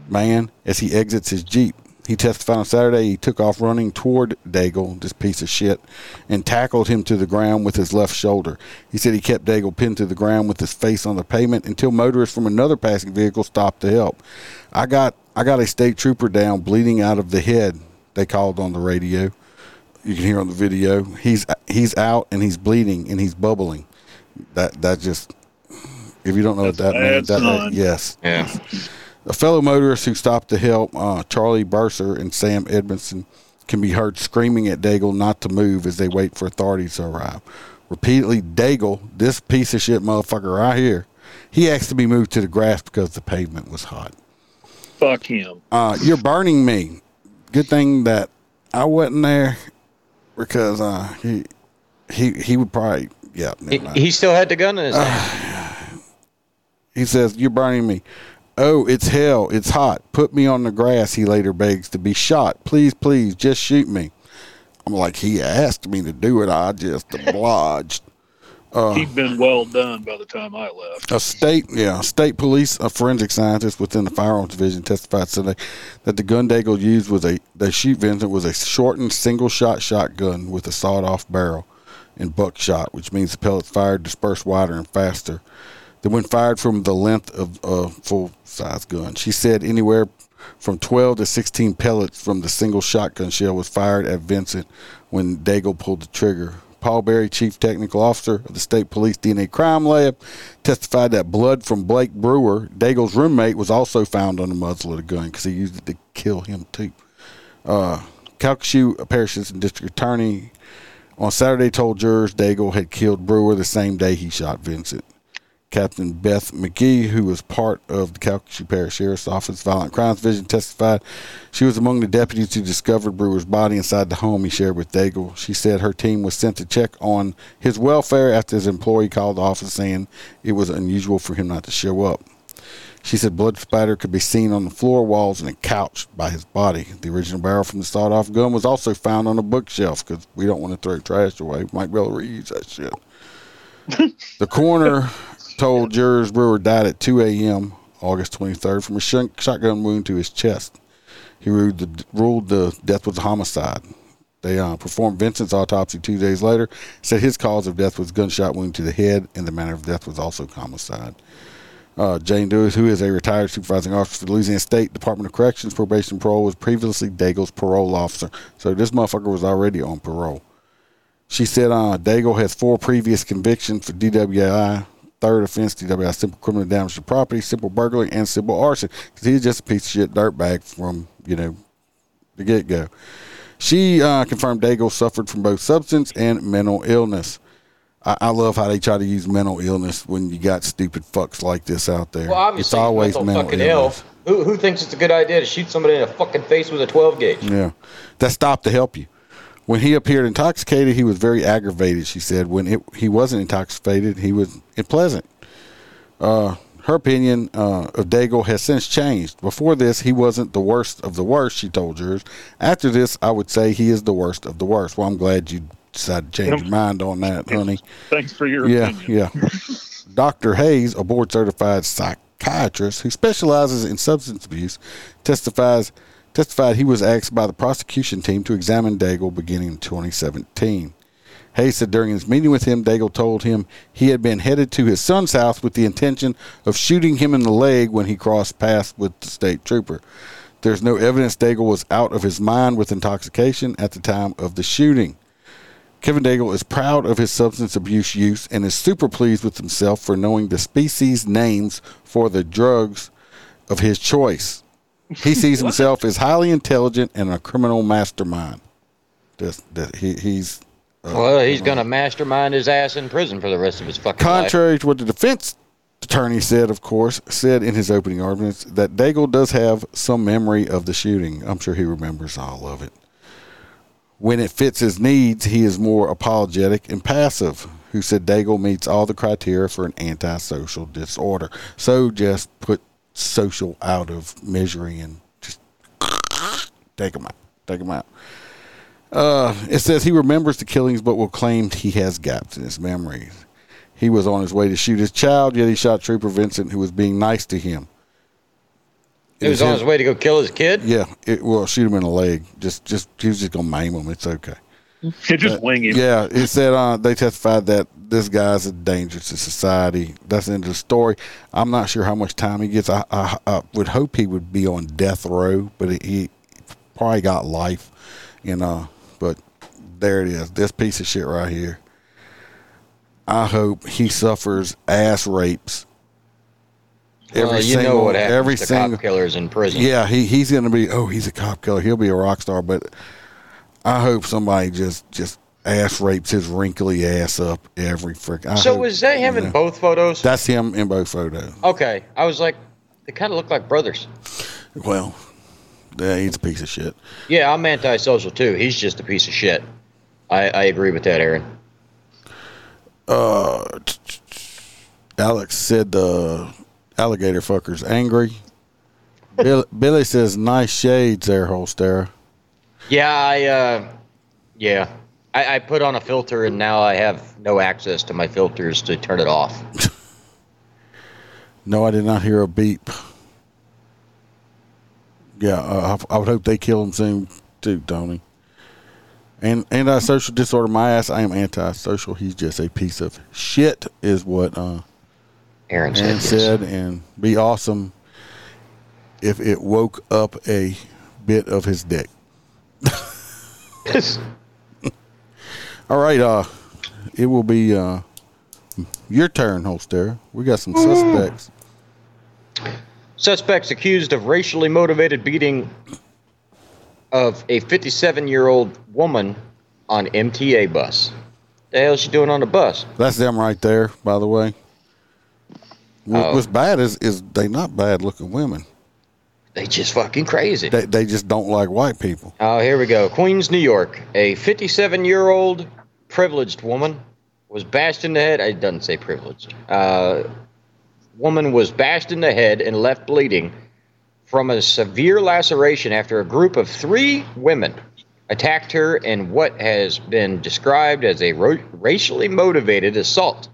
A: man, as he exits his Jeep. He testified on Saturday he took off running toward Daigle, this piece of shit, and tackled him to the ground with his left shoulder. He said he kept Daigle pinned to the ground with his face on the pavement until motorists from another passing vehicle stopped to help. I got I got a state trooper down bleeding out of the head, they called on the radio you can hear on the video. He's he's out and he's bleeding and he's bubbling. That that just if you don't know
C: That's
A: what that means, that,
C: sign.
A: yes.
B: Yeah.
A: A fellow motorist who stopped to help, uh, Charlie Burser and Sam Edmondson, can be heard screaming at Daigle not to move as they wait for authorities to arrive. Repeatedly, Daigle, this piece of shit motherfucker right here, he asked to be moved to the grass because the pavement was hot.
C: Fuck him.
A: Uh, you're burning me. Good thing that I wasn't there because uh, he he he would probably yeah.
B: He, he still had the gun in his ah. hand.
A: He says, You're burning me. Oh, it's hell. It's hot. Put me on the grass, he later begs to be shot. Please, please, just shoot me. I'm like, He asked me to do it. I just obliged.
C: Uh, He'd been well done by the time I left.
A: A state, yeah, state police, a forensic scientist within the firearms division testified Sunday that the gun Daigle used was a, the shoot Vincent was a shortened single shot shotgun with a sawed off barrel and buckshot, which means the pellets fired dispersed wider and faster than when fired from the length of a full size gun. She said anywhere from 12 to 16 pellets from the single shotgun shell was fired at Vincent when Daigle pulled the trigger. Paul Berry, Chief Technical Officer of the State Police DNA Crime Lab, testified that blood from Blake Brewer, Daigle's roommate, was also found on the muzzle of the gun because he used it to kill him too. Uh, Calcasieu Parish District Attorney on Saturday told jurors Daigle had killed Brewer the same day he shot Vincent. Captain Beth McGee, who was part of the Calcasieu Parish Sheriff's Office Violent Crimes Division, testified she was among the deputies who discovered Brewer's body inside the home he shared with Daigle. She said her team was sent to check on his welfare after his employee called the office saying it was unusual for him not to show up. She said blood spatter could be seen on the floor, walls, and a couch by his body. The original barrel from the sawed off gun was also found on a bookshelf because we don't want to throw trash away. We might be able to reuse that shit. the coroner told jurors Brewer died at 2 a.m. August 23rd from a shun- shotgun wound to his chest. He ruled the, ruled the death was a homicide. They uh, performed Vincent's autopsy two days later. Said his cause of death was gunshot wound to the head, and the manner of death was also homicide. Uh, Jane Dewis, who is a retired supervising officer for the Louisiana State Department of Corrections, Probation Parole, was previously Daigle's parole officer. So this motherfucker was already on parole. She said uh, Daigle has four previous convictions for DWI, third offense, DWI, simple criminal damage to property, simple burglary, and simple arson. Because he's just a piece of shit dirtbag from, you know, the get go. She uh, confirmed Daigle suffered from both substance and mental illness. I, I love how they try to use mental illness when you got stupid fucks like this out there.
B: Well, obviously,
A: it's always
B: mental
A: mental
B: fucking
A: illness.
B: ill. Who, who thinks it's a good idea to shoot somebody in the fucking face with a 12 gauge?
A: Yeah. That stopped to help you. When he appeared intoxicated, he was very aggravated, she said. When it, he wasn't intoxicated, he was pleasant. Uh, her opinion uh, of Daigle has since changed. Before this, he wasn't the worst of the worst, she told jurors. After this, I would say he is the worst of the worst. Well, I'm glad you decided to change your mind on that, honey.
C: Thanks for your
A: Yeah,
C: opinion.
A: yeah. Dr. Hayes, a board certified psychiatrist who specializes in substance abuse, testifies testified he was asked by the prosecution team to examine Daigle beginning in 2017. Hayes said during his meeting with him, Daigle told him he had been headed to his son's house with the intention of shooting him in the leg when he crossed paths with the state trooper. There's no evidence Daigle was out of his mind with intoxication at the time of the shooting. Kevin Daigle is proud of his substance abuse use and is super pleased with himself for knowing the species names for the drugs of his choice. He sees himself as highly intelligent and a criminal mastermind. That he, he's uh,
B: Well, he's uh, going to mastermind his ass in prison for the rest of his fucking life.
A: contrary to what the defense attorney said, of course, said in his opening arguments that Daigle does have some memory of the shooting. I'm sure he remembers all of it. When it fits his needs, he is more apologetic and passive. Who said Daigle meets all the criteria for an antisocial disorder? So just put social out of measuring and just take him out. Take him out. Uh, it says he remembers the killings, but will claim he has gaps in his memory. He was on his way to shoot his child, yet he shot Trooper Vincent, who was being nice to him.
B: He was on his way to go kill his kid.
A: Yeah, it well shoot him in the leg. Just, just he was just gonna maim him. It's okay.
C: You just wing him.
A: Yeah, it said uh, they testified that this guy's a danger to society. That's the end of the story. I'm not sure how much time he gets. I, I, I would hope he would be on death row, but he, he probably got life. You know, but there it is. This piece of shit right here. I hope he suffers ass rapes.
B: Well, you know what happens
A: every
B: to
A: single,
B: cop killers in prison.
A: yeah, he he's gonna be. Oh, he's a cop killer. He'll be a rock star. But I hope somebody just just ass rapes his wrinkly ass up every frick. I
B: So
A: hope-
B: was that him
A: you
B: in both photos?
A: That's him in both photos.
B: Okay, I was like, they kind of look like brothers.
A: Well, yeah, he's a piece of shit.
B: Yeah, I'm antisocial too. He's just a piece of shit. I, I agree with that, Aaron.
A: Uh, Alex said the alligator fucker's angry. Bill, Billy says nice shades there, Holster.
B: Yeah, I uh, yeah, I, I put on a filter and now I have no access to my filters to turn it off.
A: No, I did not hear a beep. Yeah, uh, I, I would hope they kill him soon too, Tony. And antisocial disorder, my ass. I am antisocial. He's just a piece of shit, is what uh,
B: Aaron said.
A: Aaron
B: yes.
A: said. And be awesome if it woke up a bit of his dick. All right, uh, it will be uh, your turn, Holster. We got some suspects.
B: Suspects accused of racially motivated beating of a 57 year old woman on MTA bus. The hell is she doing on the bus?
A: That's them right there, by the way. What-
B: Oh.
A: What's bad is is they not bad looking women.
B: They just fucking crazy.
A: They they just don't like white people.
B: Oh, here we go. Queens, New York. A 57 year old privileged woman was bashed in the head. It doesn't say privileged. Uh, woman was bashed in the head and left bleeding from a severe laceration after a group of three women attacked her in what has been described as a ro- racially motivated assault.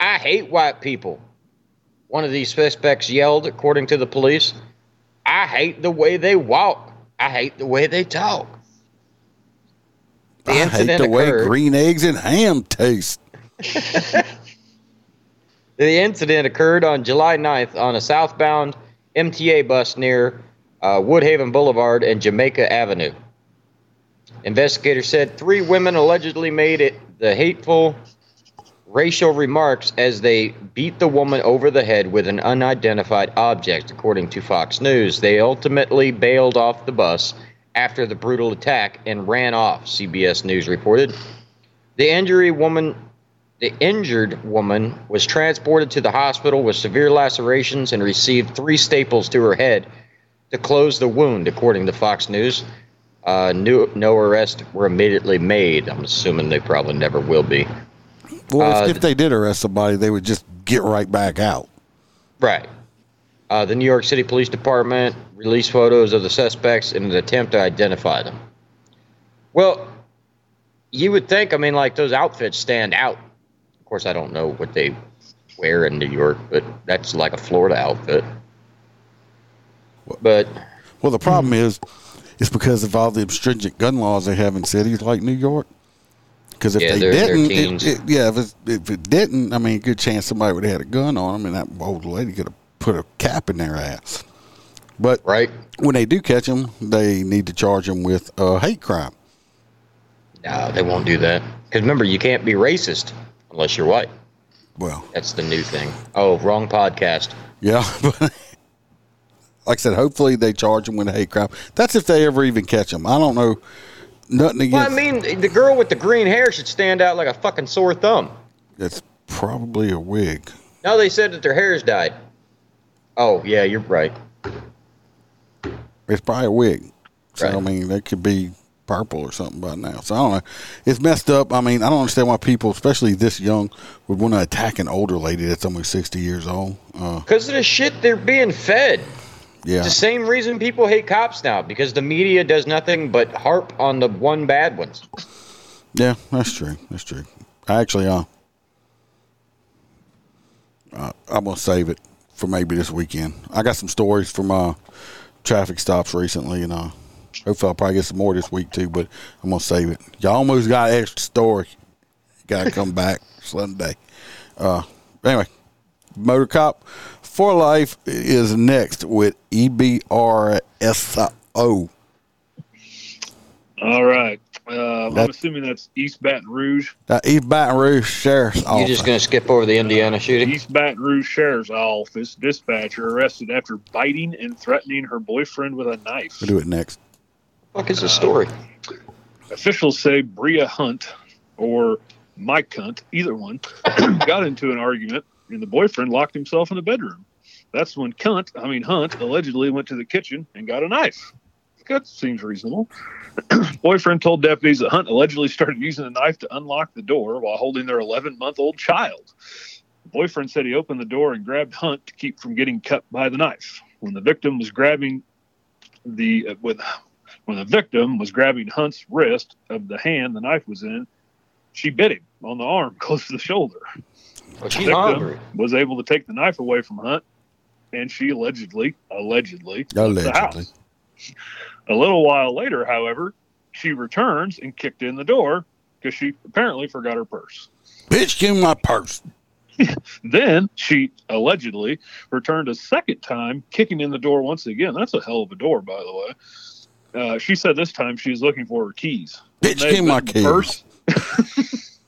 B: I hate white people. One of these suspects yelled, according to the police. I hate the way they walk. I hate the way they talk. The
A: I hate
B: incident
A: the way green eggs and ham taste.
B: The incident occurred on July 9th on a southbound MTA bus near uh, Woodhaven Boulevard and Jamaica Avenue. Investigators said three women allegedly made it the hateful racial remarks as they beat the woman over the head with an unidentified object, according to Fox News. They ultimately bailed off the bus after the brutal attack and ran off, CBS News reported. The injury woman the injured woman was transported to the hospital with severe lacerations and received three staples to her head to close the wound, according to Fox News. Uh, new, no arrests were immediately made. I'm assuming they probably never will be.
A: Well,
B: Uh,
A: if, if they did arrest somebody, they would just get right back out.
B: Right. Uh, the New York City Police Department released photos of the suspects in an attempt to identify them. Well, you would think, I mean, like those outfits stand out. Of course, I don't know what they wear in New York, but that's like a Florida outfit. But
A: Well, the problem is, it's because of all the stringent gun laws they have in cities like New York. Because if
B: Yeah,
A: they
B: they're-
A: didn't, it, it, yeah, if, it's, if it didn't, I mean, good chance somebody would have had a gun on them, and that old lady could have put a cap in their ass. But
B: right?
A: when they do catch them, they need to charge them with a hate crime.
B: No, they won't do that. Because remember, you can't be racist unless you're white.
A: Well,
B: That's the new thing. Oh, wrong podcast.
A: yeah, but like I said, hopefully they charge them with a hate crime. That's if they ever even catch them. I don't know. Nothing
B: Well, I mean, the girl with the green hair should stand out like a fucking sore thumb.
A: That's probably a wig.
B: No, they said that their hair's dyed. Oh, yeah, you're right.
A: It's probably a wig. So I mean, they could be purple or something by now. So I don't know. It's messed up. I mean, I don't understand why people, especially this young, would want to attack an older lady that's only sixty years old. Uh,
B: Because of the shit they're being fed.
A: Yeah,
B: It's the same reason people hate cops now, because the media does nothing but harp on the one bad ones.
A: yeah, that's true. That's true. I actually, uh, uh, I'm gonna save it for maybe this weekend. I got some stories from uh, traffic stops recently, and uh, hopefully I'll probably get some more this week too. But I'm gonna save it. Y'all almost got an extra story. Got to come back Sunday. Uh, anyway, Motor Cop for Life is next with E EBRSO.
C: All right. Uh, I'm assuming that's East Baton Rouge.
A: That East Baton Rouge Sheriff's
B: You're
A: Office.
B: just going to skip over the Indiana shooting?
C: East Baton Rouge Sheriff's Office dispatcher arrested after biting and threatening her boyfriend with a knife.
A: We'll do it next.
B: fuck is the story?
C: Officials say Bria Hunt or Mike Hunt, either one, got into an argument and the boyfriend locked himself in the bedroom. That's when Cunt, I mean Hunt, allegedly went to the kitchen and got a knife. That seems reasonable. Boyfriend told deputies that Hunt allegedly started using the knife to unlock the door while holding their 11 month old child. Boyfriend said he opened the door and grabbed Hunt to keep from getting cut by the knife. When the victim was grabbing the uh, with when the victim was grabbing Hunt's wrist of the hand the knife was in, she bit him on the arm close to the shoulder.
B: Well,
C: The victim
B: hungry.
C: was able to take the knife away from Hunt, and she allegedly, allegedly, left the house. A little while later, however, she returns and kicked in the door because she apparently forgot her purse.
A: Bitch, give me my purse.
C: Then she allegedly returned a second time, kicking in the door once again. That's a hell of a door, by the way. Uh, she said this time she was looking for her keys.
A: Bitch, give my
C: have been in the
A: keys.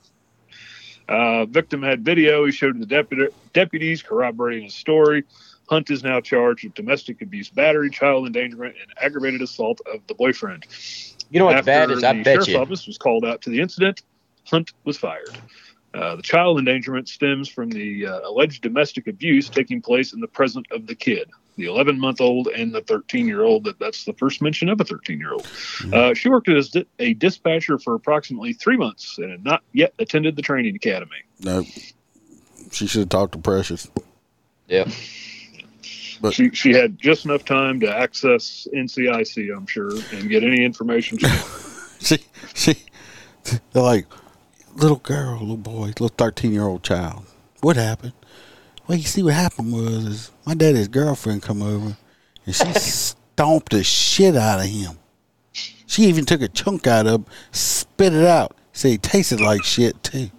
C: Uh, victim had video he showed to the deputy, deputies corroborating his story. Hunt is now charged with domestic abuse, battery, child endangerment, and aggravated assault of the boyfriend.
B: You know what's
C: After
B: bad is I
C: the
B: bet
C: sheriff's
B: you.
C: office was called out to the incident, Hunt was fired. Uh, the child endangerment stems from the uh, alleged domestic abuse taking place in the presence of the kid, the 11 month old and the 13 year old. That that's the first mention of a 13 year old. Uh, she worked as di- a dispatcher for approximately three months and had not yet attended the training academy.
A: No. She should have talked to Precious.
B: Yeah.
A: But-
C: she she had just enough time to access NCIC, I'm sure, and get any information. She,
A: She, she, they're like, little girl, little boy, little 13 year old child. What happened? Well, you see, what happened was is my daddy's girlfriend come over and she stomped the shit out of him. She even took a chunk out of him, spit it out. Said it tasted like shit, too.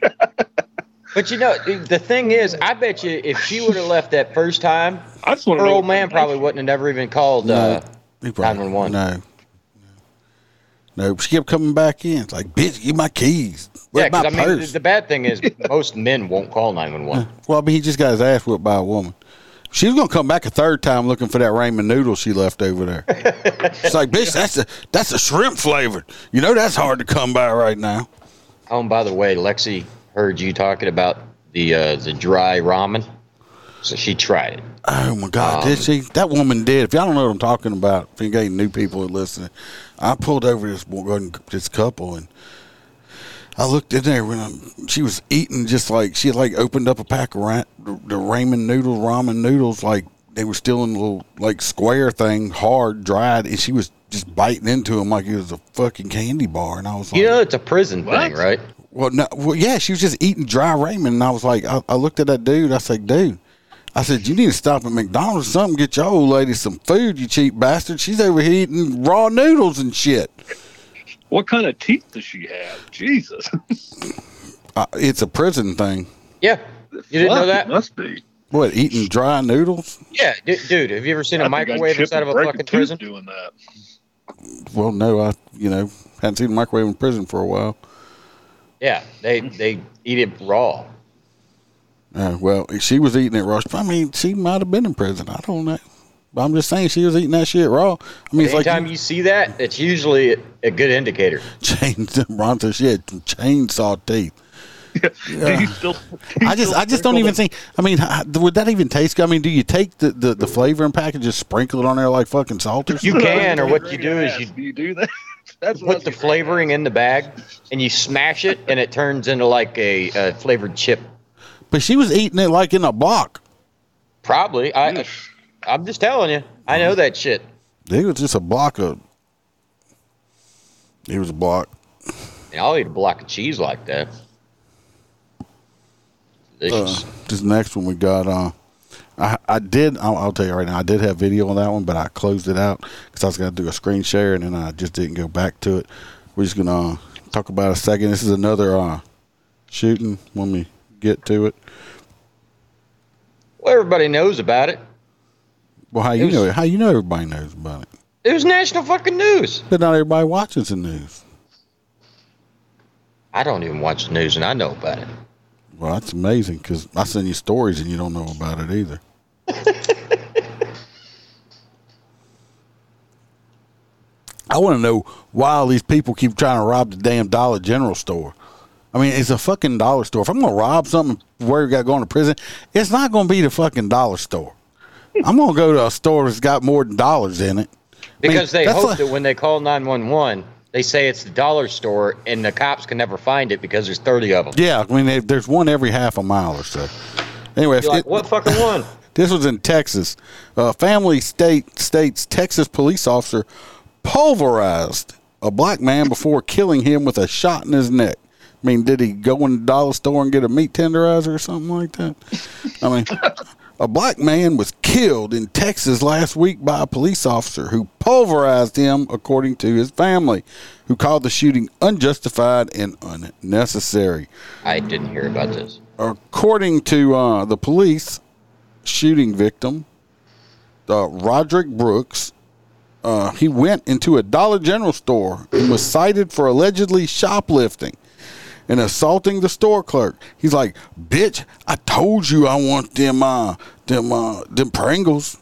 B: But you know, the thing is, I bet you if she would have left that first time,
C: I just
B: her old man probably wouldn't have never even called. Uh,
A: He probably-
B: 911.
A: No. No, she kept coming back in. It's like, bitch, give my keys.
B: yeah,
A: my
B: because I mean,
A: purse?
B: the bad thing is most men won't call nine one one.
A: Well, I mean, he just got his ass whipped by a woman. She was gonna come back a third time looking for that ramen noodle she left over there. It's like, bitch, that's a that's a shrimp flavored. You know that's hard to come by right now.
B: Oh, and by the way, Lexi heard you talking about the uh, the dry ramen, so she tried it.
A: Oh my God,
B: Um,
A: did she? That woman did. If y'all don't know what I'm talking about, if you got any new people listening, I pulled over this this couple and I looked in there when I'm, she was eating just like she had like opened up a pack of ra- the ramen noodles, ramen noodles, like they were still in a little like square thing, hard, dried, and she was just biting into them like it was a fucking candy bar. And I was like,
B: You know, it's a prison
C: What?
B: thing, right?
A: Well, no, well, yeah, she was just eating dry ramen, and I was like, I, I looked at that dude. I said, dude, I said, you need to stop at McDonald's or something. Get your old lady some food, you cheap bastard. She's over here eating raw noodles and shit.
C: What kind of teeth does she have? Jesus.
A: Uh, it's a prison thing.
B: Yeah, you didn't know that?
C: It must be.
A: What eating dry noodles?
B: Yeah, d- dude. Have you ever seen a
C: I
B: microwave inside of a fucking prison?
C: Doing that.
A: Well, no, I you know hadn't seen a microwave in prison for a while.
B: Yeah, they they eat it raw.
A: Uh, well, she was eating it raw. I mean, she might have been in prison. I don't know. But I'm just saying she was eating that shit raw. I mean, it's like
B: Anytime you see that, it's usually a good indicator.
A: chain Ronta shit, chainsaw teeth.
C: Do you still? do you
A: I just,
C: still
A: I just don't even
C: the-
A: think. I mean, would that even taste good? I mean, do you take the, the, the flavoring pack and just sprinkle it on there like fucking salters?
B: You can, or what you do is you
C: do you do that? That's what
B: put the
C: you-
B: flavoring in the bag and you smash it, and it turns into like a, a flavored chip.
A: But she was eating it like in a block.
B: Probably. I I'm just telling you. I know that shit.
A: It was just a block of. It was a block.
B: And I'll eat a block of cheese like that.
A: Uh, this next one we got. Uh, I I did. I'll, I'll tell you right now. I did have video on that one, but I closed it out because I was going to do a screen share, and then I just didn't go back to it. We're just gonna uh, talk about a second. This is another uh, shooting when we get to it.
B: well, everybody knows about it.
A: Well, how you
B: was-
A: know it? How you know everybody knows about it?
B: It was national fucking news.
A: But not everybody watches the news.
B: I don't even watch the news, and I know about it.
A: Well, that's amazing because I send you stories and you don't know about it either. I want to know why all these people keep trying to rob the damn Dollar General store. I mean, it's a fucking dollar store. If I'm going to rob something where you got going to prison, it's not going to be the fucking dollar store. I'm gonna go to a store that's got more than dollars in it.
B: Because they hope
A: like-
B: that when they call 911, they say it's the dollar store and the cops can never find it because there's 30 of them.
A: Yeah, I mean they, there's one every half a mile or so. Anyway,
B: like,
A: it-
B: what fucking one?
A: This was in Texas. Uh, family state states Texas police officer pulverized a black man before killing him with a shot in his neck. I mean, did he go in the dollar store and get a meat tenderizer or something like that? I mean, a black man was killed in Texas last week by a police officer who pulverized him, according to his family, who called the shooting unjustified and unnecessary.
B: I didn't hear about this.
A: According to uh, the police, shooting victim, uh, Roderick Brooks, uh, he went into a Dollar General store and was cited for allegedly shoplifting and assaulting the store clerk. He's like, "Bitch, I told you I want them, uh, them, uh, them Pringles.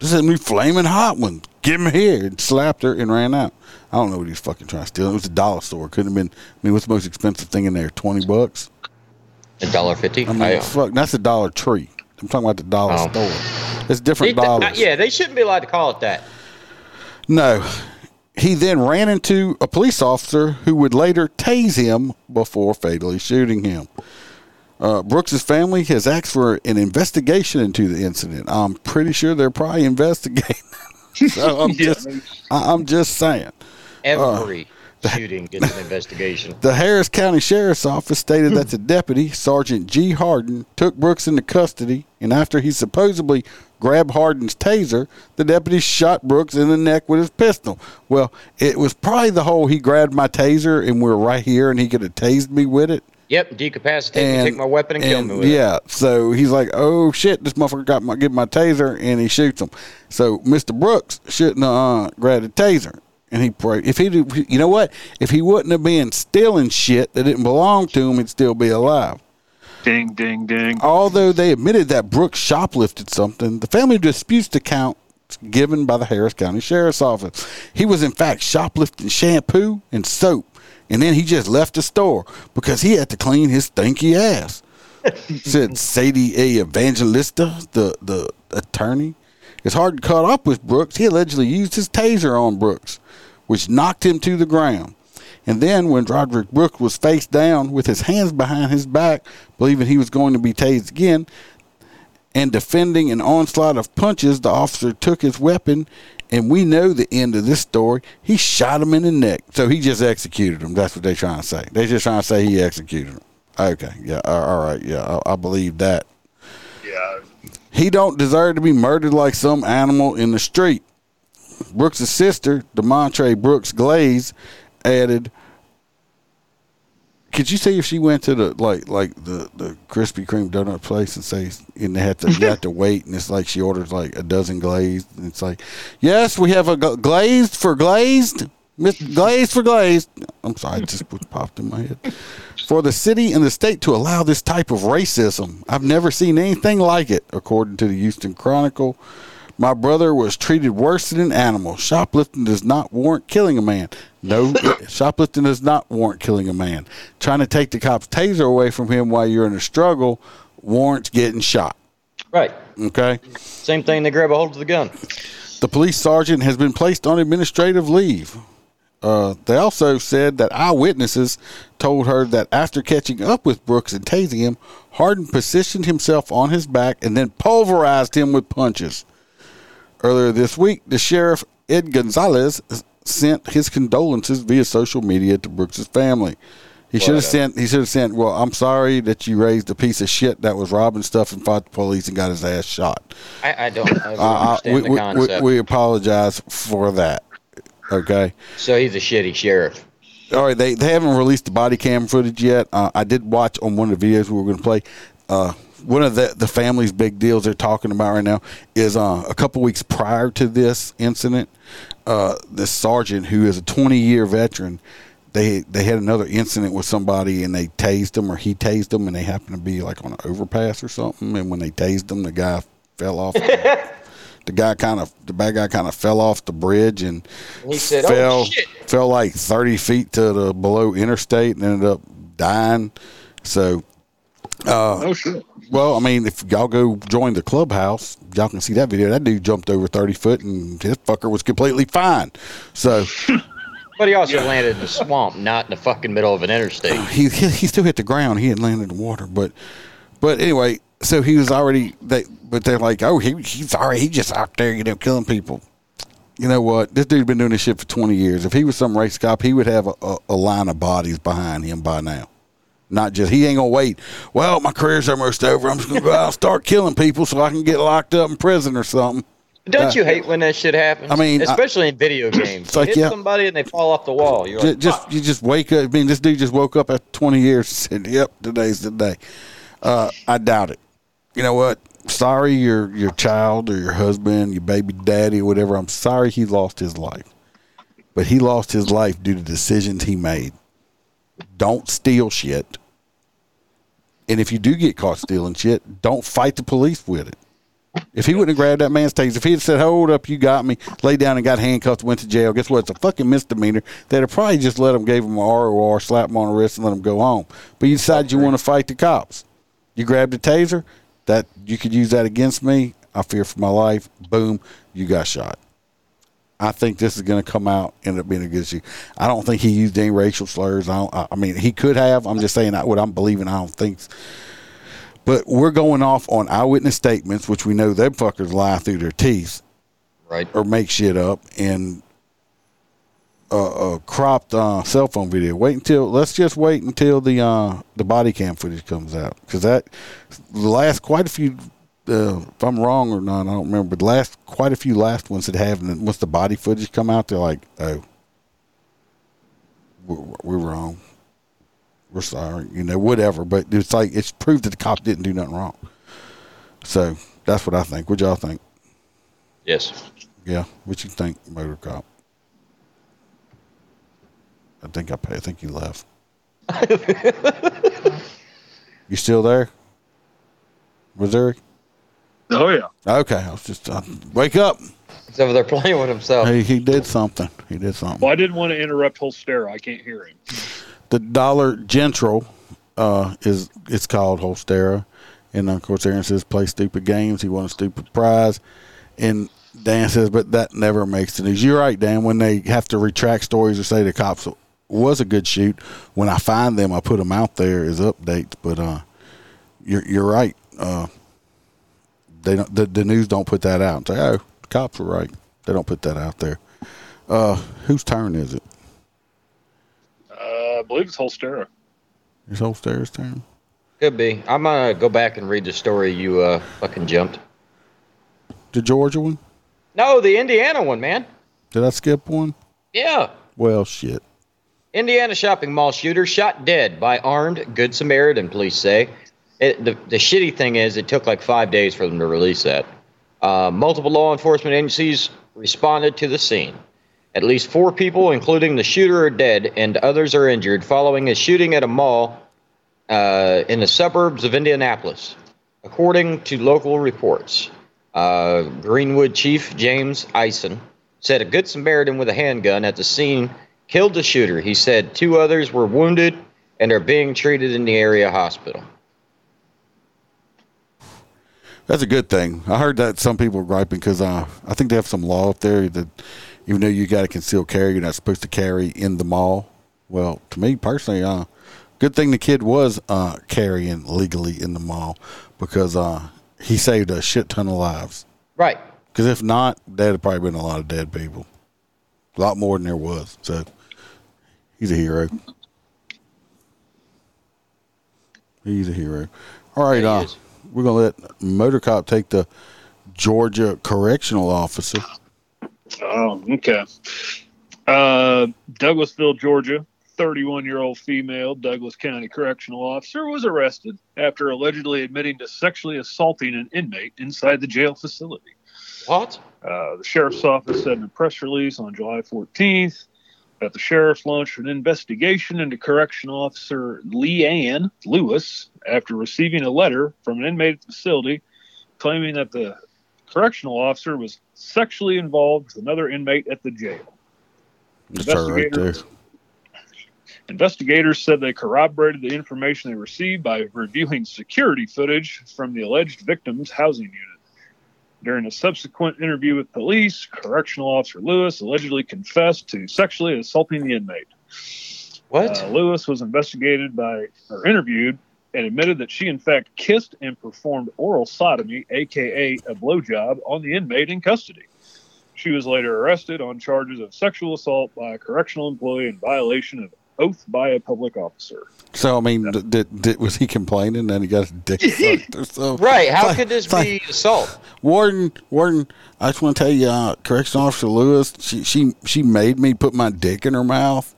A: This is me flaming hot one. Give them here." And slapped her and ran out. I don't know what he's fucking trying to steal. It was a dollar store. Couldn't have been. I mean, what's the most expensive thing in there? Twenty bucks.
B: A dollar fifty.
A: I mean, fuck, that's a Dollar Tree. I'm talking about the dollar
B: Oh.
A: store. It's
B: They-
A: different
B: uh,
A: dollars.
B: yeah, they shouldn't be allowed to call it that.
A: No. He then ran into a police officer who would later tase him before fatally shooting him. Uh, Brooks's family has asked for an investigation into the incident. I'm pretty sure they're probably investigating. so I'm
C: Yeah.
A: just, I'm just saying.
B: Every shooting gets an investigation.
A: The Harris County Sheriff's Office stated that the deputy, Sergeant G. Harden, took Brooks into custody, and after he supposedly grabbed Harden's taser, the deputy shot Brooks in the neck with his pistol. Well, it was probably the whole he grabbed my taser and we're right here and he could have tased me with it.
B: Yep, decapacitate me, take my weapon and, kill me with it.
A: yeah, so he's like, "Oh shit, this motherfucker got my get my taser," and he shoots him. So Mister Brooks shouldn't have uh, grabbed the taser, and he prayed. If he, you know what, if he wouldn't have been stealing shit that didn't belong to him, he'd still be alive.
C: Ding, ding, ding.
A: Although they admitted that Brooks shoplifted something, the family disputes the count given by the Harris County Sheriff's Office. He was in fact shoplifting shampoo and soap, and then he just left the store because he had to clean his stinky ass. Said Sadie A. Evangelista, the, the attorney. It's hard to cut up with Brooks. He allegedly used his taser on Brooks, which knocked him to the ground. And then when Roderick Brooks was face down with his hands behind his back, believing he was going to be tased again, and defending an onslaught of punches, the officer took his weapon, and we know the end of this story. He shot him in the neck. So he just executed him. That's what they're trying to say. They're just trying to say he executed him. Okay, yeah, all right, yeah, I, I believe that.
C: Yeah.
A: He don't deserve to be murdered like some animal in the street. Brooks' sister, Demontre Brooks Glaze, added, "Could you see if she went to the like like the the Krispy Kreme donut place and say and they had to you have to wait and it's like she orders like a dozen glazed and it's like, yes, we have a gl- glazed for glazed, Miss glazed for Glaze. I'm sorry, it just popped in my head." For the city and the state to allow this type of racism, I've never seen anything like it, according to the Houston Chronicle. My brother was treated worse than an animal. Shoplifting does not warrant killing a man. No, eh, shoplifting does not warrant killing a man. Trying to take the cop's taser away from him while you're in a struggle warrants getting shot.
B: Right.
A: Okay?
B: Same thing, they grab a hold of the gun.
A: The police sergeant has been placed on administrative leave. Uh, they also said that eyewitnesses told her that after catching up with Brooks and tasing him, Harden positioned himself on his back and then pulverized him with punches. Earlier this week, the sheriff, Ed Gonzalez, sent his condolences via social media to Brooks's family. He should have sent. He should have sent. Well, I'm sorry that you raised a piece of shit that was robbing stuff and fought the police and got his ass shot.
B: I, I don't, I don't
A: Uh,
B: understand
A: we,
B: the
A: we, we,
B: concept.
A: we apologize for that. Okay.
B: so he's a shitty sheriff.
A: All right. They they haven't released the body cam footage yet. Uh, I did watch on one of the videos we were going to play. Uh, one of the the family's big deals they're talking about right now is uh, a couple weeks prior to this incident, uh, this sergeant who is a 20 year veteran. They, they had another incident with somebody and they tased him or he tased them and they happened to be like on an overpass or something and when they tased him the guy fell off the guy kind of the bad guy kind of fell off the bridge and
B: He said, "Oh,
A: fell
B: shit."
A: fell like 30 feet to the below interstate and ended up dying so uh,
C: oh shit.
A: Well, I mean, if y'all go join the clubhouse, y'all can see that video. That dude jumped over 30 foot and his fucker was completely fine. So
B: But he also landed in the swamp, not in the fucking middle of an interstate.
A: he, he he still hit the ground. He hadn't landed in the water, but but anyway, so he was already they but they're like, oh, he he's already he just out there, you know, killing people. You know what? This dude's been doing this shit for twenty years. If he was some race cop, he would have a, a, a line of bodies behind him by now. Not just he ain't gonna wait. Well, my career's almost over. I'm just gonna go out and start killing people so I can get locked up in prison or something.
B: Don't you hate when that shit happens?
A: I mean, I-
B: especially in video games.
A: It's like,
B: you hit
A: yeah.
B: somebody and they fall off the wall. You're
A: just,
B: like,
A: just you just wake up. I mean, this dude just woke up after 20 years and said, "Yep, today's the day." Uh, I doubt it. You know what? Sorry, your your child or your husband, your baby daddy, or whatever. I'm sorry he lost his life, but he lost his life due to decisions he made. Don't steal shit, and if you do get caught stealing shit, don't fight the police with it. If he wouldn't have grabbed that man's taser, if he had said, "Hold up, you got me," lay down and got handcuffed, went to jail. Guess what? It's a fucking misdemeanor. They'd have probably just let him, gave him a ROR, slap him on the wrist, and let him go home. But you decided you want to fight the cops. You grabbed a taser. That you could use that against me. I fear for my life. Boom, you got shot. I think this is going to come out end up being against you. I don't think he used any racial slurs. I, don't, I I mean, he could have. I'm just saying that what I'm believing. I don't think. But we're going off on eyewitness statements, which we know them fuckers lie through their teeth
B: right.
A: or make shit up, and a, a cropped uh, cell phone video. Wait until let's just wait until the uh, the body cam footage comes out because that the last quite a few. Uh, if I'm wrong or not, I don't remember. But the last quite a few last ones that have, and once the body footage come out, they're like, oh, we're, we're wrong. We're sorry, you know, whatever. But it's like it's proved that the cop didn't do nothing wrong. So that's what I think. What y'all think?
B: Yes.
A: Yeah, what you think, motor cop? I think I pay. I think you left. you still there, Missouri?
C: Oh yeah.
A: Okay, I was just uh, wake up.
B: He's over there playing with himself.
A: He he did something. He did something.
C: Well, I didn't want to interrupt Holstera. I can't hear him.
A: The Dollar General uh, is it's called Holstera, and of course Aaron says play stupid games. He won a stupid prize, and Dan says, but that never makes the news. You're right, Dan. When they have to retract stories or say the cops was a good shoot, when I find them, I put them out there as updates. But uh, you're you're right. Uh, they don't, the, the news don't put that out and say, oh, the cops were right. They don't put that out there. Uh, whose turn is it?
C: Uh, I believe it's Holstera.
A: It's Holstera's turn.
B: Could be. I'm gonna go back and read the story you uh fucking jumped.
A: The Georgia one?
B: No, the Indiana one, man.
A: Did I skip one?
B: Yeah.
A: Well, shit.
B: Indiana shopping mall shooter shot dead by armed Good Samaritan, police say. It, the, the shitty thing is, it took like five days for them to release that. Uh, multiple law enforcement agencies responded to the scene. At least four people, including the shooter, are dead, and others are injured following a shooting at a mall uh, in the suburbs of Indianapolis, according to local reports. Uh, Greenwood Chief James Ison said a Good Samaritan with a handgun at the scene killed the shooter. He said two others were wounded and are being treated in the area hospital.
A: That's a good thing. I heard that some people are griping because uh, I think they have some law up there that even though you got a concealed carry, you're not supposed to carry in the mall. Well, to me personally, uh, good thing the kid was uh, carrying legally in the mall because uh, he saved a shit ton of lives.
B: Right.
A: Because if not, there'd probably been a lot of dead people. A lot more than there was. So he's a hero. He's a hero. All right, uh, we're gonna let Motor Cop take the Georgia correctional officer.
C: Oh, okay. Uh, Douglasville, Georgia. 31 year old female Douglas County correctional officer was arrested after allegedly admitting to sexually assaulting an inmate inside the jail facility.
B: What?
C: Uh, the sheriff's office said in a press release on July 14th that the sheriff's launched an investigation into correction officer Lee Ann Lewis after receiving a letter from an inmate at the facility claiming that the correctional officer was sexually involved with another inmate at the jail.
A: That's her right there.
C: Investigators said they corroborated the information they received by reviewing security footage from the alleged victim's housing unit. During a subsequent interview with police, correctional officer Lewis allegedly confessed to sexually assaulting the inmate.
B: What?
C: Uh, Lewis was investigated by or interviewed and admitted that she in fact kissed and performed oral sodomy, aka a blowjob, on the inmate in custody. She was later arrested on charges of sexual assault by a correctional employee in violation of oath by a public officer.
A: So I mean, did, did, did- was he complaining that he got his dick sucked or something?
B: right. How
A: like-
B: could this
A: it's like,
B: be assault?
A: Warden, Warden, I just want to tell you, uh, Correctional Officer Lewis, she she she made me put my dick in her mouth.